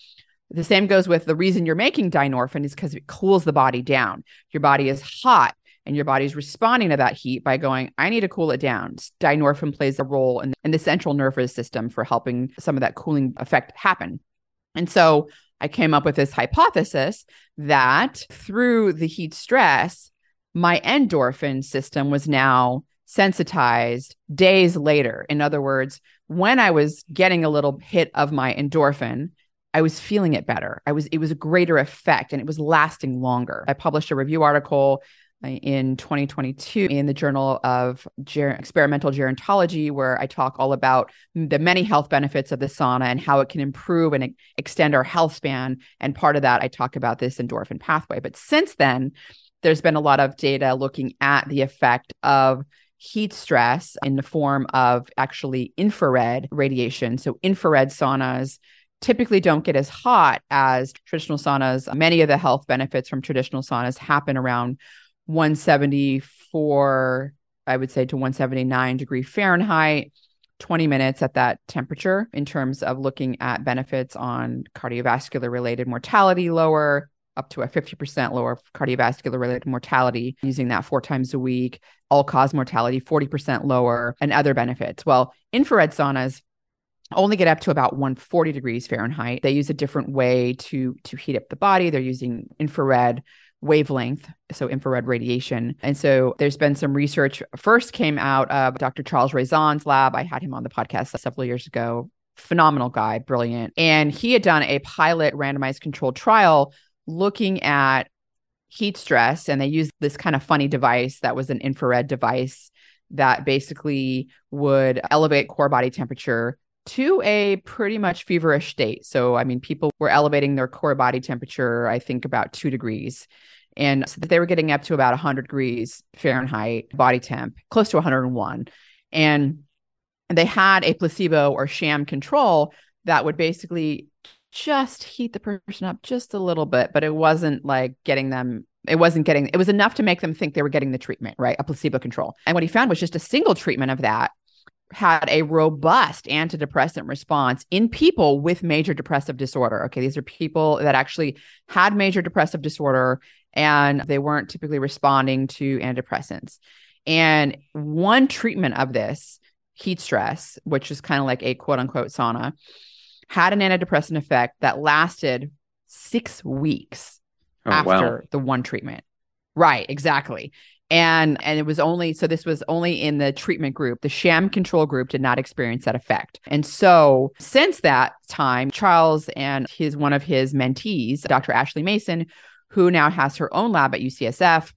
The same goes with the reason you're making dynorphin is because it cools the body down. Your body is hot and your body's responding to that heat by going, I need to cool it down. Dynorphin plays a role in, in the central nervous system for helping some of that cooling effect happen. And so I came up with this hypothesis that through the heat stress, my endorphin system was now sensitized days later. In other words, when I was getting a little hit of my endorphin, I was feeling it better. I was it was a greater effect and it was lasting longer. I published a review article in 2022 in the Journal of Ger- Experimental Gerontology, where I talk all about the many health benefits of the sauna and how it can improve and extend our health span. And part of that, I talk about this endorphin pathway. But since then, there's been a lot of data looking at the effect of heat stress in the form of actually infrared radiation. So, infrared saunas typically don't get as hot as traditional saunas. Many of the health benefits from traditional saunas happen around 174, I would say, to 179 degree Fahrenheit. 20 minutes at that temperature in terms of looking at benefits on cardiovascular related mortality lower, up to a 50% lower cardiovascular related mortality using that four times a week, all cause mortality 40% lower, and other benefits. Well, infrared saunas only get up to about 140 degrees Fahrenheit. They use a different way to to heat up the body. They're using infrared wavelength, so infrared radiation. And so there's been some research first came out of Dr. Charles Raison's lab. I had him on the podcast several years ago. Phenomenal guy, brilliant. And he had done a pilot randomized controlled trial looking at heat stress and they used this kind of funny device that was an infrared device that basically would elevate core body temperature to a pretty much feverish state. So, I mean, people were elevating their core body temperature, I think about two degrees. And so they were getting up to about 100 degrees Fahrenheit body temp, close to 101. And they had a placebo or sham control that would basically just heat the person up just a little bit, but it wasn't like getting them it wasn't getting it was enough to make them think they were getting the treatment right a placebo control and what he found was just a single treatment of that had a robust antidepressant response in people with major depressive disorder. Okay, these are people that actually had major depressive disorder and they weren't typically responding to antidepressants. And one treatment of this heat stress, which is kind of like a quote unquote sauna, had an antidepressant effect that lasted six weeks oh, after wow. the one treatment. Right, exactly. And and it was only so this was only in the treatment group. The sham control group did not experience that effect. And so since that time, Charles and his one of his mentees, Dr. Ashley Mason, who now has her own lab at UCSF,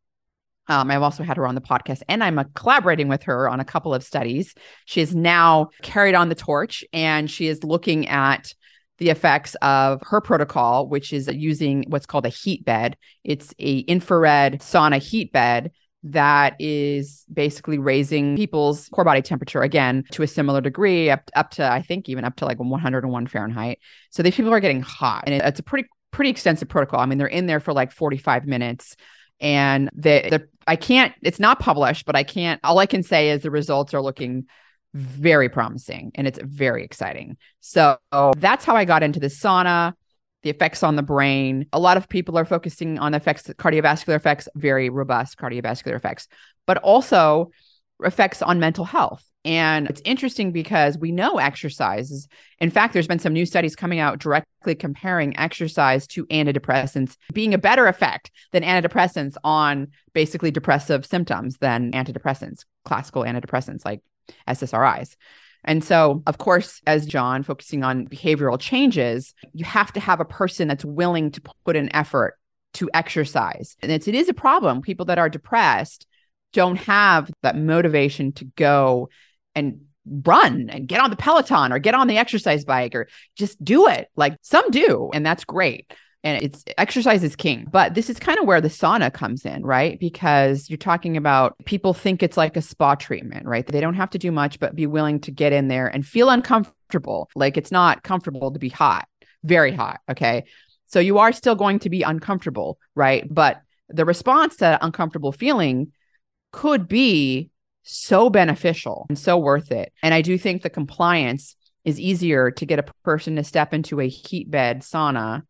um, I've also had her on the podcast and I'm uh, collaborating with her on a couple of studies. She has now carried on the torch and she is looking at the effects of her protocol, which is using what's called a heat bed. It's a infrared sauna heat bed that is basically raising people's core body temperature again to a similar degree up, up to I think even up to like 101 Fahrenheit. So these people are getting hot and it, it's a pretty pretty extensive protocol. I mean they're in there for like 45 minutes and the, the I can't it's not published but I can't all I can say is the results are looking very promising and it's very exciting. So that's how I got into the sauna, the effects on the brain. A lot of people are focusing on effects, cardiovascular effects, very robust cardiovascular effects, but also effects on mental health. And it's interesting because we know exercise is, in fact, there's been some new studies coming out directly comparing exercise to antidepressants being a better effect than antidepressants on basically depressive symptoms than antidepressants, classical antidepressants like SSRIs. And so, of course, as John focusing on behavioral changes, you have to have a person that's willing to put an effort to exercise. And it's, it is a problem. People that are depressed don't have that motivation to go and run and get on the Peloton or get on the exercise bike or just do it. Like some do, and that's great and it's exercise is king. But this is kind of where the sauna comes in, right? Because you're talking about people think it's like a spa treatment, right? They don't have to do much, but be willing to get in there and feel uncomfortable. Like it's not comfortable to be hot, very hot. Okay. So you are still going to be uncomfortable, right? But the response to uncomfortable feeling could be so beneficial and so worth it. And I do think the compliance is easier to get a person to step into a heat bed sauna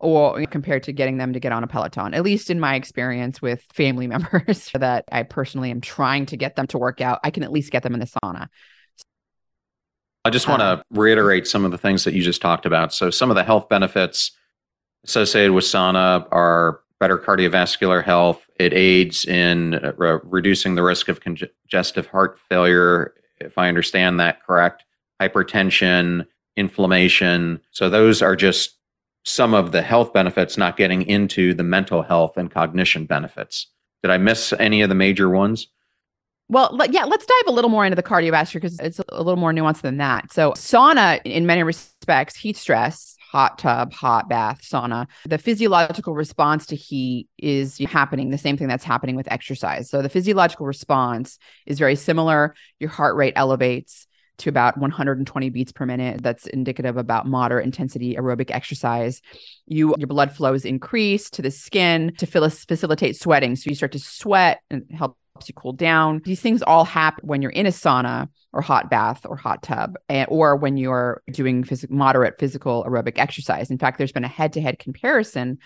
or compared to getting them to get on a Peloton, at least in my experience with family members that I personally am trying to get them to work out, I can at least get them in the sauna. I just want to um, reiterate some of the things that you just talked about. So, some of the health benefits associated with sauna are better cardiovascular health. It aids in uh, reducing the risk of congestive heart failure, if I understand that correct, hypertension, inflammation. So, those are just some of the health benefits, not getting into the mental health and cognition benefits. Did I miss any of the major ones? Well, yeah, let's dive a little more into the cardiovascular because it's a little more nuanced than that. So, sauna, in many respects, heat stress, hot tub, hot bath, sauna, the physiological response to heat is happening, the same thing that's happening with exercise. So, the physiological response is very similar. Your heart rate elevates to about 120 beats per minute. That's indicative about moderate intensity aerobic exercise. You your blood flows increase to the skin to facilitate sweating. So you start to sweat and helps you cool down. These things all happen when you're in a sauna or hot bath or hot tub, and, or when you're doing phys- moderate physical aerobic exercise. In fact, there's been a head-to-head comparison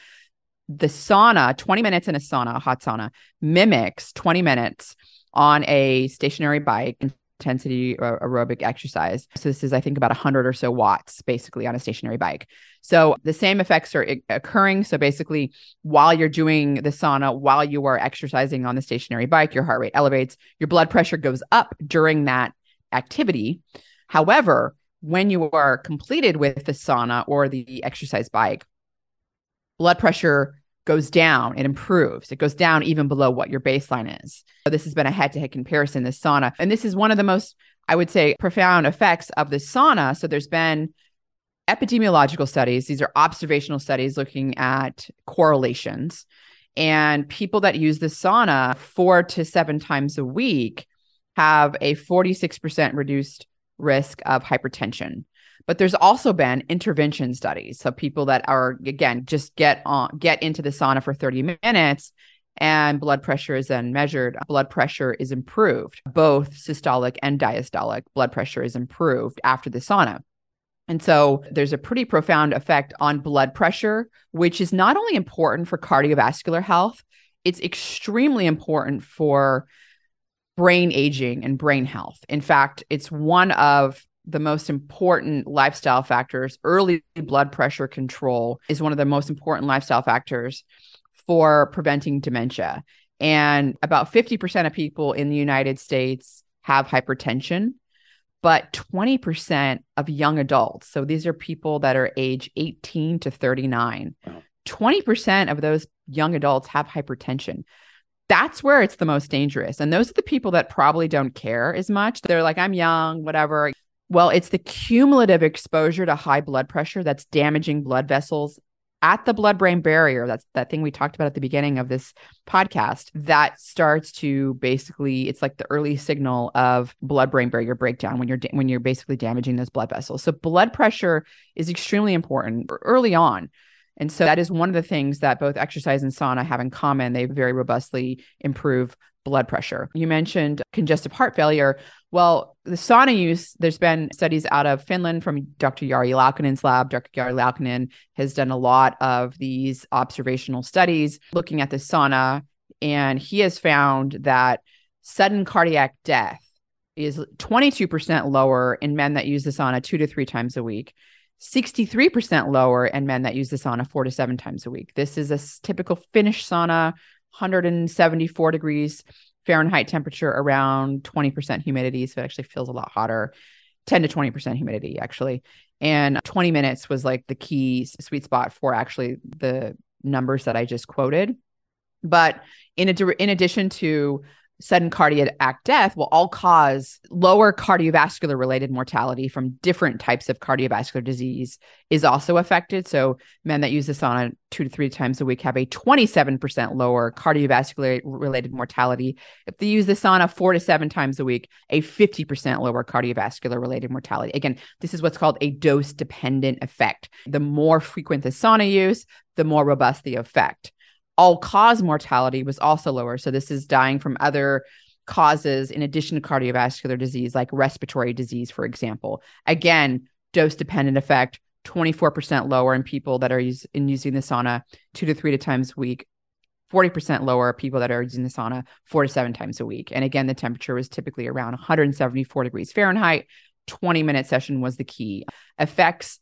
the sauna 20 minutes in a sauna a hot sauna mimics 20 minutes on a stationary bike intensity aerobic exercise. So this is, I think, about 100 or so watts basically on a stationary bike. So the same effects are occurring. So basically, while you're doing the sauna, while you are exercising on the stationary bike, your heart rate elevates, your blood pressure goes up during that activity. However, when you are completed with the sauna or the exercise bike, blood pressure goes down, it improves. It goes down even below what your baseline is. So this has been a head-to-head comparison, this sauna. And this is one of the most, I would say, profound effects of the sauna. So there's been epidemiological studies. These are observational studies looking at correlations. And people that use the sauna four to seven times a week have a 46% reduced risk of hypertension. But there's also been intervention studies. So people that are again just get on get into the sauna for 30 minutes and blood pressure is then measured, blood pressure is improved. Both systolic and diastolic blood pressure is improved after the sauna. And so there's a pretty profound effect on blood pressure, which is not only important for cardiovascular health, it's extremely important for brain aging and brain health. In fact, it's one of the most important lifestyle factors. Early blood pressure control is one of the most important lifestyle factors for preventing dementia. And about 50% of people in the United States have hypertension, but 20% of young adults, so these are people that are age 18 to 39, 20% of those young adults have hypertension. That's where it's the most dangerous. And those are the people that probably don't care as much. They're like, I'm young, whatever. Well, it's the cumulative exposure to high blood pressure that's damaging blood vessels at the blood brain barrier. That's that thing we talked about at the beginning of this podcast that starts to basically it's like the early signal of blood brain barrier breakdown when you're when you're basically damaging those blood vessels. So blood pressure is extremely important early on. And so that is one of the things that both exercise and sauna have in common. They very robustly improve blood pressure. You mentioned congestive heart failure. Well, the sauna use, there's been studies out of Finland from Dr. Jari Laukkanen's lab. Dr. Jari Laukkanen has done a lot of these observational studies looking at the sauna, and he has found that sudden cardiac death is 22% lower in men that use the sauna two to three times a week. 63% lower in men that use the sauna four to seven times a week. This is a typical Finnish sauna, 174 degrees Fahrenheit temperature around 20% humidity. So it actually feels a lot hotter, 10 to 20% humidity, actually. And 20 minutes was like the key sweet spot for actually the numbers that I just quoted. But in, a, in addition to sudden cardiac death will all cause lower cardiovascular related mortality from different types of cardiovascular disease is also affected. So men that use the sauna two to three times a week have a 27% lower cardiovascular related mortality. If they use the sauna four to seven times a week, a 50% lower cardiovascular related mortality. Again, this is what's called a dose dependent effect. The more frequent the sauna use, the more robust the effect all cause mortality was also lower. So this is dying from other causes in addition to cardiovascular disease, like respiratory disease, for example. Again, dose dependent effect, 24% lower in people that are use, in using the sauna two to three times a week, 40% lower people that are using the sauna four to seven times a week. And again, the temperature was typically around 174 degrees Fahrenheit. 20 minute session was the key. Effects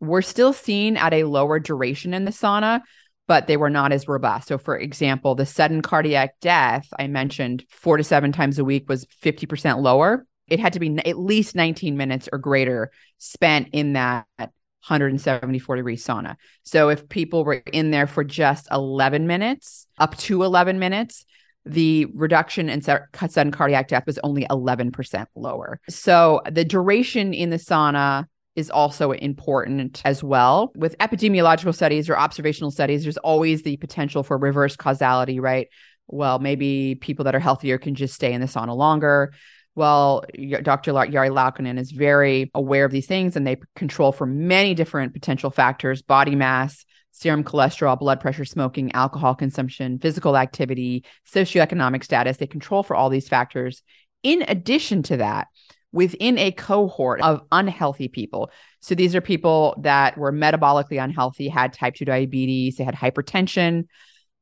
were still seen at a lower duration in the sauna, but they were not as robust. So, for example, the sudden cardiac death I mentioned four to seven times a week was 50% lower. It had to be at least 19 minutes or greater spent in that 174 degree sauna. So, if people were in there for just 11 minutes, up to 11 minutes, the reduction in sudden cardiac death was only 11% lower. So, the duration in the sauna is also important as well. With epidemiological studies or observational studies, there's always the potential for reverse causality, right? Well, maybe people that are healthier can just stay in the sauna longer. Well, Dr. Jari Laukkanen is very aware of these things and they control for many different potential factors body mass, serum cholesterol, blood pressure, smoking, alcohol consumption, physical activity, socioeconomic status. They control for all these factors. In addition to that, within a cohort of unhealthy people. So these are people that were metabolically unhealthy, had type 2 diabetes, they had hypertension.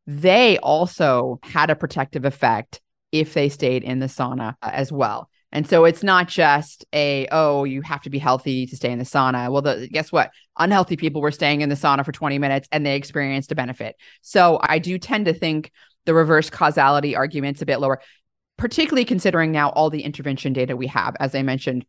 They also had a protective effect if they stayed in the sauna uh, as well. And so it's not just a, oh, you have to be healthy to stay in the sauna. Well, the, guess what? Unhealthy people were staying in the sauna for 20 minutes and they experienced a benefit. So I do tend to think the reverse causality argument's a bit lower particularly considering now all the intervention data we have. As I mentioned,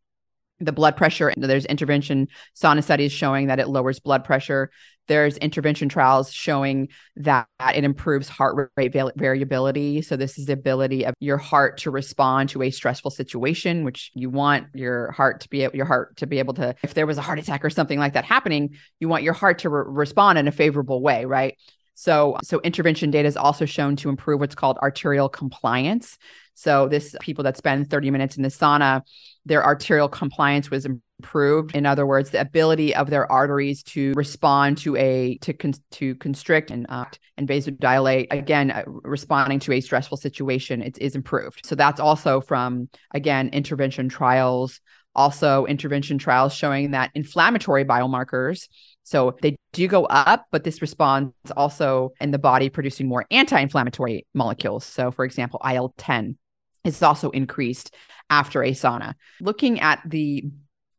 the blood pressure, there's intervention sauna studies showing that it lowers blood pressure. There's intervention trials showing that it improves heart rate variability. So, this is the ability of your heart to respond to a stressful situation, which you want your heart to be your heart to be able to, if there was a heart attack or something like that happening, you want your heart to re- respond in a favorable way, right? So, so intervention data is also shown to improve what's called arterial compliance. So this people that spend 30 minutes in the sauna, their arterial compliance was improved. In other words, the ability of their arteries to respond to a to con- to constrict and uh, and vasodilate again, uh, responding to a stressful situation, it is improved. So that's also from again intervention trials. Also, intervention trials showing that inflammatory biomarkers so they do go up, but this responds also in the body producing more anti inflammatory molecules. So, for example, IL 10 is also increased after a sauna. Looking at the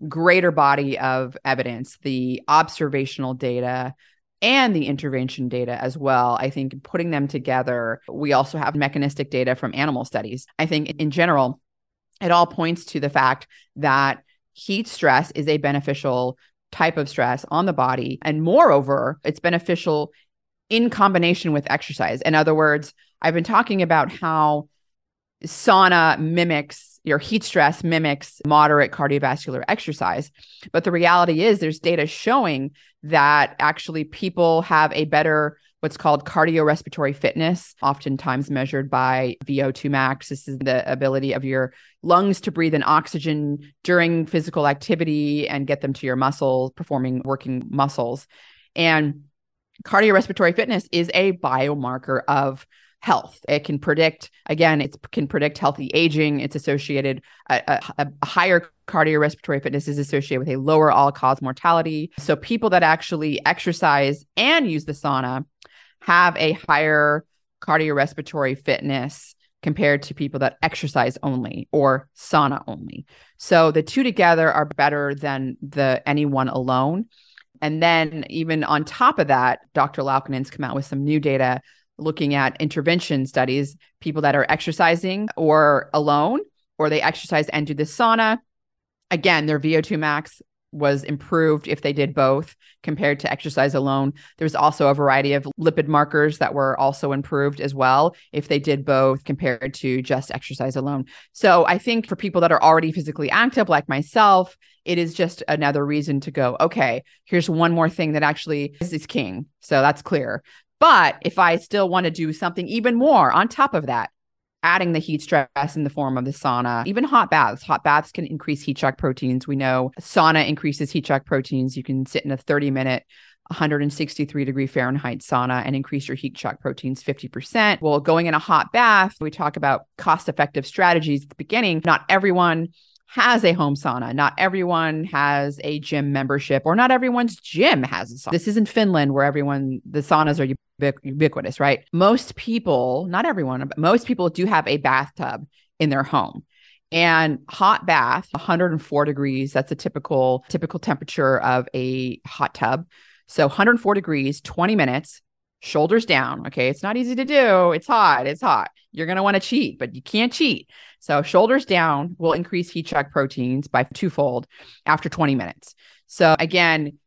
greater body of evidence, the observational data, and the intervention data as well. I think putting them together, we also have mechanistic data from animal studies. I think in general, it all points to the fact that heat stress is a beneficial type of stress on the body. And moreover, it's beneficial in combination with exercise. In other words, I've been talking about how sauna mimics your heat stress mimics moderate cardiovascular exercise. But the reality is, there's data showing that actually people have a better what's called cardiorespiratory fitness, oftentimes measured by VO2 max. This is the ability of your lungs to breathe in oxygen during physical activity and get them to your muscles, performing working muscles. And cardiorespiratory fitness is a biomarker of health. It can predict, again, it can predict healthy aging. It's associated, a, a, a higher cardiorespiratory fitness is associated with a lower all cause mortality. So people that actually exercise and use the sauna have a higher cardiorespiratory fitness compared to people that exercise only or sauna only. So the two together are better than the any one alone. And then even on top of that, Dr. Laukkanen's come out with some new data looking at intervention studies, people that are exercising or alone, or they exercise and do the sauna. Again, their VO2 max was improved if they did both compared to exercise alone. There's also a variety of lipid markers that were also improved as well if they did both compared to just exercise alone. So I think for people that are already physically active, like myself, it is just another reason to go, okay, here's one more thing that actually is, is king. So that's clear. But if I still want to do something even more on top of that, adding the heat stress in the form of the sauna, even hot baths. Hot baths can increase heat shock proteins. We know sauna increases heat shock proteins. You can sit in a 30 minute 163 degree Fahrenheit sauna and increase your heat shock proteins 50%. Well, going in a hot bath, we talk about cost effective strategies at the beginning. Not everyone has a home sauna. Not everyone has a gym membership, or not everyone's gym has a sauna. This isn't Finland where everyone, the saunas are ubiquitous, right? Most people, not everyone, but most people do have a bathtub in their home. And hot bath, 104 degrees, that's a typical typical temperature of a hot tub. So 104 degrees, 20 minutes, shoulders down. Okay. It's not easy to do. It's hot. It's hot. You're going to want to cheat, but you can't cheat. So shoulders down will increase heat shock proteins by twofold after 20 minutes. So again,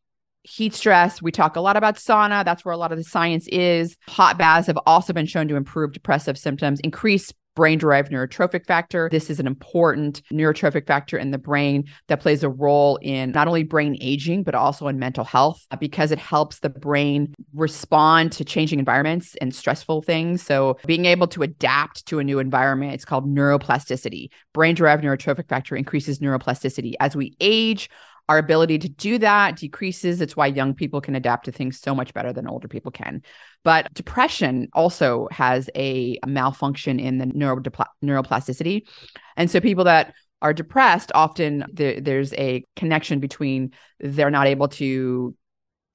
heat stress. We talk a lot about sauna. That's where a lot of the science is. Hot baths have also been shown to improve depressive symptoms, increase brain derived neurotrophic factor. This is an important neurotrophic factor in the brain that plays a role in not only brain aging, but also in mental health uh, because it helps the brain respond to changing environments and stressful things. So, being able to adapt to a new environment, it's called neuroplasticity. Brain derived neurotrophic factor increases neuroplasticity. As we age, our ability to do that decreases. It's why young people can adapt to things so much better than older people can. But depression also has a malfunction in the neuro- neuroplasticity. And so people that are depressed, often the, there's a connection between they're not able to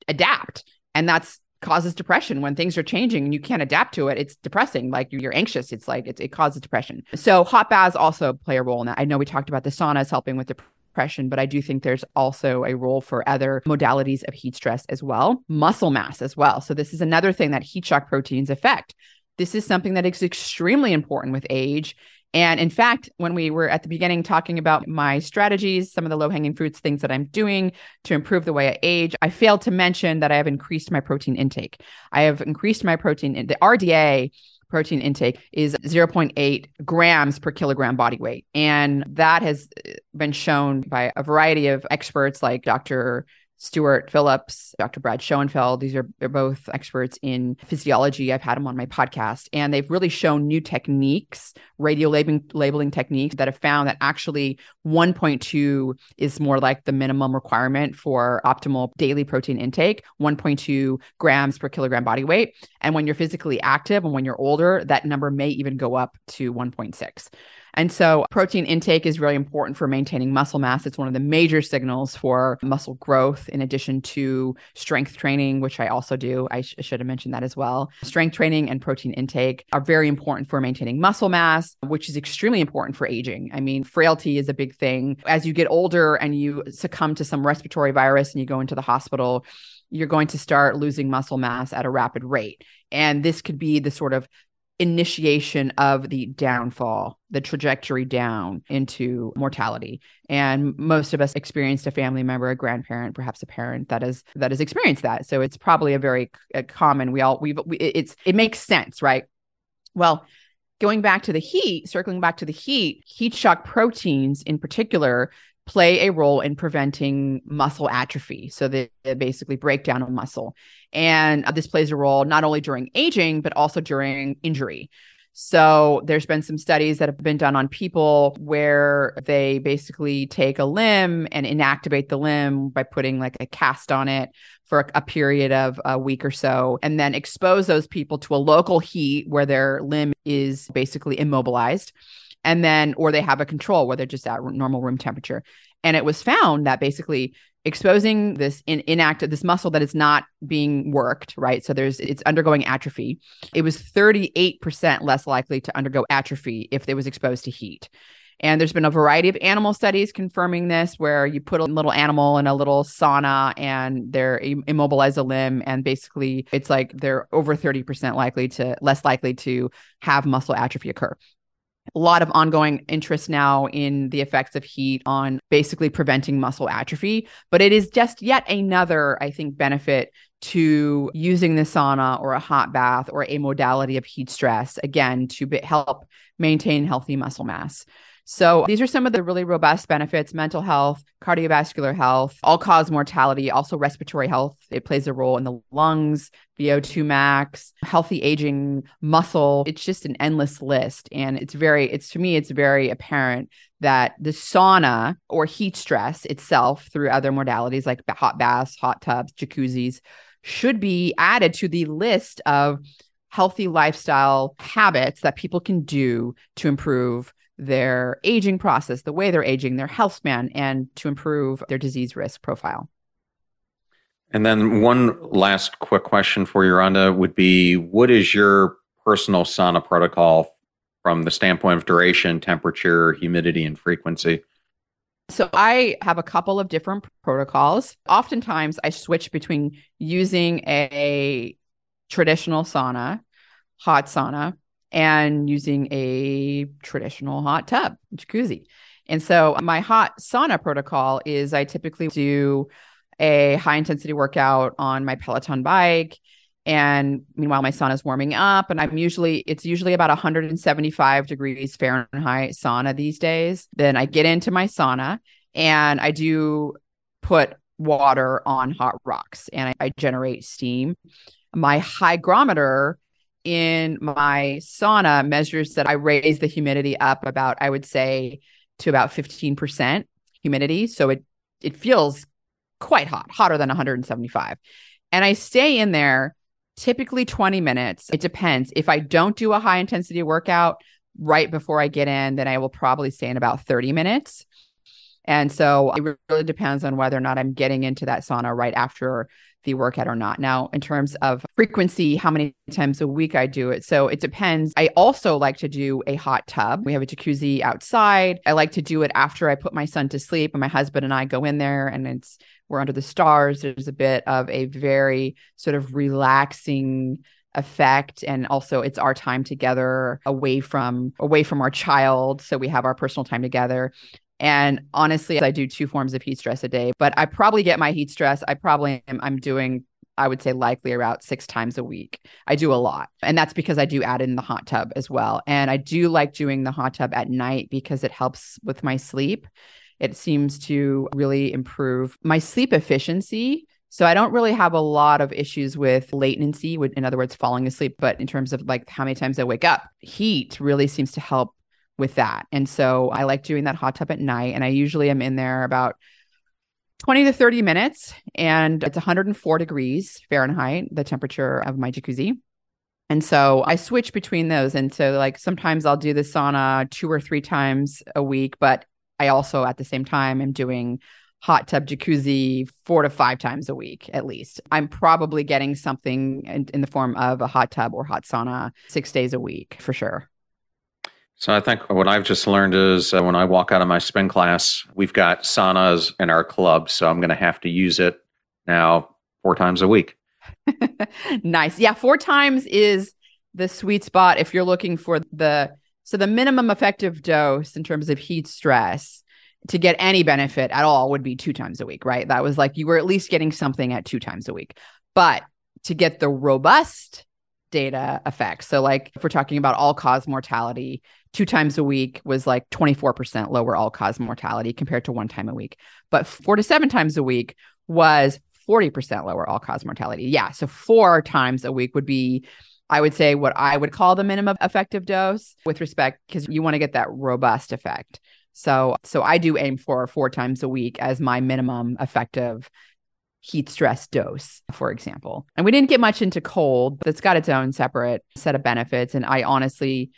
adapt. And that's causes depression when things are changing and you can't adapt to it it's depressing like you're anxious it's like it, it causes depression so hot baths also play a role in that i know we talked about the saunas helping with depression depression, but I do think there's also a role for other modalities of heat stress as well, muscle mass as well. So, this is another thing that heat shock proteins affect. This is something that is extremely important with age. And in fact, when we were at the beginning talking about my strategies, some of the low hanging fruits, things that I'm doing to improve the way I age, I failed to mention that I have increased my protein intake. I have increased my protein, in the RDA protein intake is 0.8 grams per kilogram body weight. And that has uh, been shown by a variety of experts like Dr. Stuart Phillips, Dr. Brad Schoenfeld. These are they're both experts in physiology. I've had them on my podcast, and they've really shown new techniques, radio labeling, labeling techniques that have found that actually 1.2 is more like the minimum requirement for optimal daily protein intake, 1.2 grams per kilogram body weight. And when you're physically active and when you're older, that number may even go up to 1.6. And so protein intake is really important for maintaining muscle mass. It's one of the major signals for muscle growth, in addition to strength training, which I also do. I sh- should have mentioned that as well. Strength training and protein intake are very important for maintaining muscle mass, which is extremely important for aging. I mean, frailty is a big thing. As you get older and you succumb to some respiratory virus and you go into the hospital, you're going to start losing muscle mass at a rapid rate. And this could be the sort of initiation of the downfall, the trajectory down into mortality. And most of us experienced a family member, a grandparent, perhaps a parent that is that has experienced that. So it's probably a very a common. We all we've we, it's it makes sense, right? Well, going back to the heat, circling back to the heat, heat shock proteins in particular play a role in preventing muscle atrophy. So they, they, basically breakdown of muscle. And uh, this plays a role not only during aging, but also during injury. So there's been some studies that have been done on people where they basically take a limb and inactivate the limb by putting like a cast on it for a period of a week or so and then expose those people to a local heat where their limb is basically immobilized and then or they have a control where they're just at normal room temperature. And it was found that basically exposing this in, inactive this muscle that is not being worked right? So there's it's undergoing atrophy. It was 38% less likely to undergo atrophy if it was exposed to heat. And there's been a variety of animal studies confirming this, where you put a little animal in a little sauna and they're immobilize a limb, and basically it's like they're over 30% likely to less likely to have muscle atrophy occur a lot of ongoing interest now in the effects of heat on basically preventing muscle atrophy, but it is just yet another, I think, benefit to using the sauna or a hot bath or a modality of heat stress, again, to help maintain healthy muscle mass. So these are some of the really robust benefits mental health, cardiovascular health, all cause mortality, also respiratory health. It plays a role in the lungs, VO2 max, healthy aging, muscle. It's just an endless list. And it's very, it's to me, it's very apparent that the sauna or heat stress itself through other modalities like hot baths, hot tubs, jacuzzis should be added to the list of healthy lifestyle habits that people can do to improve their aging process, the way they're aging, their health span, and to improve their disease risk profile. And then one last quick question for you, Rhonda, would be what is your personal sauna protocol from the standpoint of duration, temperature, humidity, and frequency? So I have a couple of different protocols. Oftentimes I switch between using a traditional sauna, hot sauna, and using a traditional hot tub, jacuzzi. And so my hot sauna protocol is I typically do a high intensity workout on my Peloton bike. And meanwhile, my sauna is warming up, and I'm usually, it's usually about 175 degrees Fahrenheit sauna these days. Then I get into my sauna and I do put water on hot rocks and I, I generate steam. My hygrometer in my sauna measures that I raise the humidity up about, I would say, to about 15% humidity. So it it feels quite hot, hotter than 175. And I stay in there typically 20 minutes. It depends. If I don't do a high intensity workout right before I get in, then I will probably stay in about 30 minutes. And so it really depends on whether or not I'm getting into that sauna right after the workout or not. Now, in terms of frequency, how many times a week I do it. So it depends. I also like to do a hot tub. We have a jacuzzi outside. I like to do it after I put my son to sleep and my husband and I go in there and it's we're under the stars. There's a bit of a very sort of relaxing effect and also it's our time together away from away from our child so we have our personal time together and honestly, I do two forms of heat stress a day, but I probably get my heat stress. I probably am I'm doing I would say likely about six times a week. I do a lot. And that's because I do add in the hot tub as well. And I do like doing the hot tub at night because it helps with my sleep. It seems to really improve my sleep efficiency. So I don't really have a lot of issues with latency, in other words, falling asleep. But in terms of like how many times I wake up, heat really seems to help with that. And so I like doing that hot tub at night. And I usually am in there about 20 to 30 minutes and it's 104 degrees Fahrenheit, the temperature of my jacuzzi. And so I switch between those. And so, like, sometimes I'll do the sauna two or three times a week, but I also at the same time am doing hot tub jacuzzi four to five times a week at least. I'm probably getting something in, in the form of a hot tub or hot sauna six days a week for sure. So I think what I've just learned is uh, when I walk out of my spin class, we've got saunas in our club, so I'm going to have to use it now four times a week. nice. Yeah, four times is the sweet spot if you're looking for the so the minimum effective dose in terms of heat stress to get any benefit at all would be two times a week, right? That was like you were at least getting something at two times a week. But to get the robust data effects, so like if we're talking about all cause mortality, two times a week was like 24% lower all cause mortality compared to one time a week. But four to seven times a week was 40% lower all cause mortality. Yeah. So four times a week would be, I would say, what I would call the minimum effective dose with respect, because you want to get that robust effect. So, so I do aim for four times a week as my minimum effective heat stress dose, for example. And we didn't get much into cold, but it's got its own separate set of benefits. And I honestly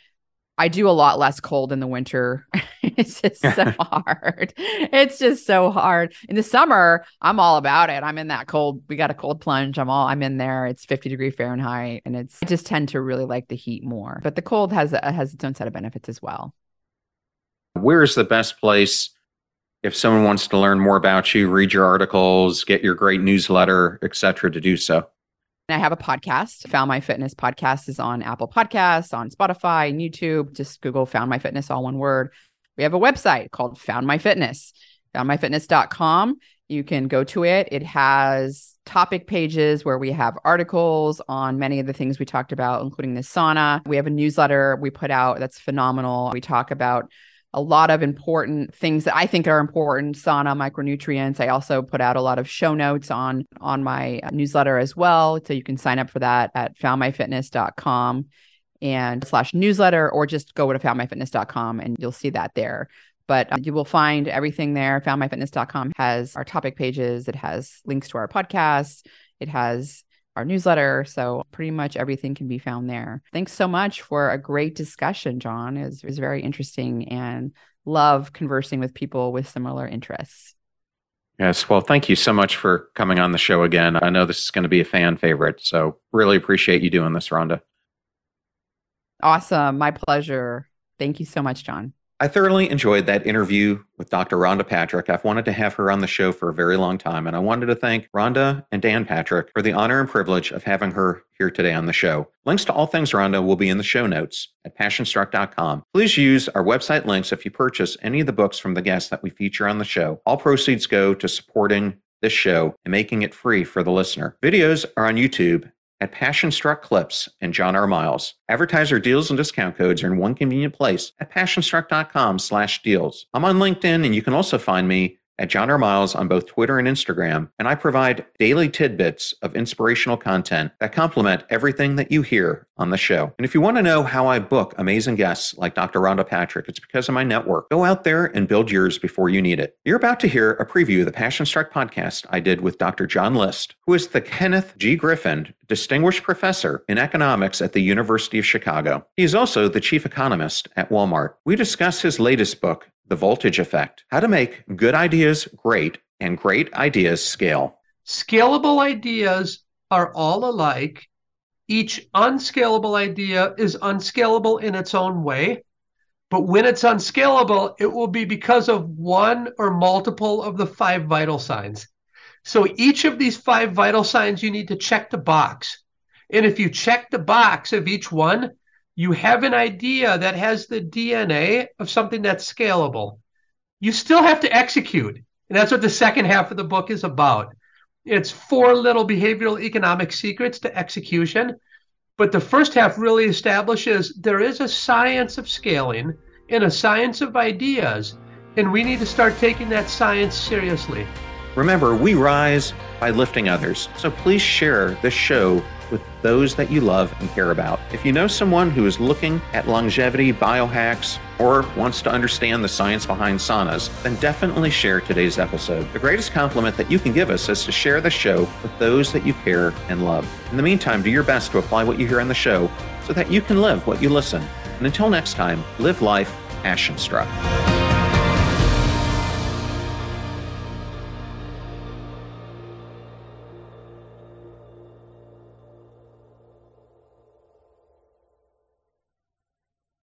I do a lot less cold in the winter. it's just so hard. It's just so hard. In the summer, I'm all about it. I'm in that cold. We got a cold plunge. I'm all I'm in there. It's 50 degree Fahrenheit and it's I just tend to really like the heat more. But the cold has a, has its own set of benefits as well. Where's the best place if someone wants to learn more about you, read your articles, get your great newsletter, etc., to do so? I have a podcast. Found My Fitness podcast is on Apple Podcasts, on Spotify, and YouTube. Just Google Found My Fitness, all one word. We have a website called Found My Fitness, foundmyfitness.com. You can go to it. It has topic pages where we have articles on many of the things we talked about, including the sauna. We have a newsletter we put out that's phenomenal. We talk about a lot of important things that I think are important, sauna, micronutrients. I also put out a lot of show notes on on my uh, newsletter as well. So you can sign up for that at foundmyfitness.com and slash newsletter, or just go to foundmyfitness.com and you'll see that there. But uh, you will find everything there. Foundmyfitness.com has our topic pages. It has links to our podcasts. It has our newsletter. So pretty much everything can be found there. Thanks so much for a great discussion, John. It was, it was very interesting and love conversing with people with similar interests. Yes. Well, thank you so much for coming on the show again. I know this is going to be a fan favorite. So really appreciate you doing this, Rhonda. Awesome. My pleasure. Thank you so much, John. I thoroughly enjoyed that interview with Dr. Rhonda Patrick. I've wanted to have her on the show for a very long time, and I wanted to thank Rhonda and Dan Patrick for the honor and privilege of having her here today on the show. Links to all things Rhonda will be in the show notes at passionstruck.com. Please use our website links if you purchase any of the books from the guests that we feature on the show. All proceeds go to supporting this show and making it free for the listener. Videos are on YouTube at Passion Struck Clips and John R. Miles. Advertiser deals and discount codes are in one convenient place at passionstruck.com slash deals. I'm on LinkedIn and you can also find me at John R. Miles on both Twitter and Instagram, and I provide daily tidbits of inspirational content that complement everything that you hear on the show. And if you want to know how I book amazing guests like Dr. Rhonda Patrick, it's because of my network. Go out there and build yours before you need it. You're about to hear a preview of the Passion Struck podcast I did with Dr. John List, who is the Kenneth C. Griffin Distinguished Professor in Economics at the University of Chicago. He is also the Chief Economist at Walmart. We discuss his latest book, the voltage effect, how to make good ideas great and great ideas scale. Scalable ideas are all alike. Each unscalable idea is unscalable in its own way. But when it's unscalable, it will be because of one or multiple of the five vital signs. So each of these five vital signs, you need to check the box. And if you check the box of each one, you have an idea that has the DNA of something that's scalable. You still have to execute. And that's what the second half of the book is about. It's four little behavioral economic secrets to execution. But the first half really establishes there is a science of scaling and a science of ideas. And we need to start taking that science seriously. Remember, we rise by lifting others. So please share this show those that you love and care about. If you know someone who is looking at longevity biohacks or wants to understand the science behind saunas, then definitely share today's episode. The greatest compliment that you can give us is to share the show with those that you care and love. In the meantime, do your best to apply what you hear on the show so that you can live what you listen. And until next time, live life passion struck.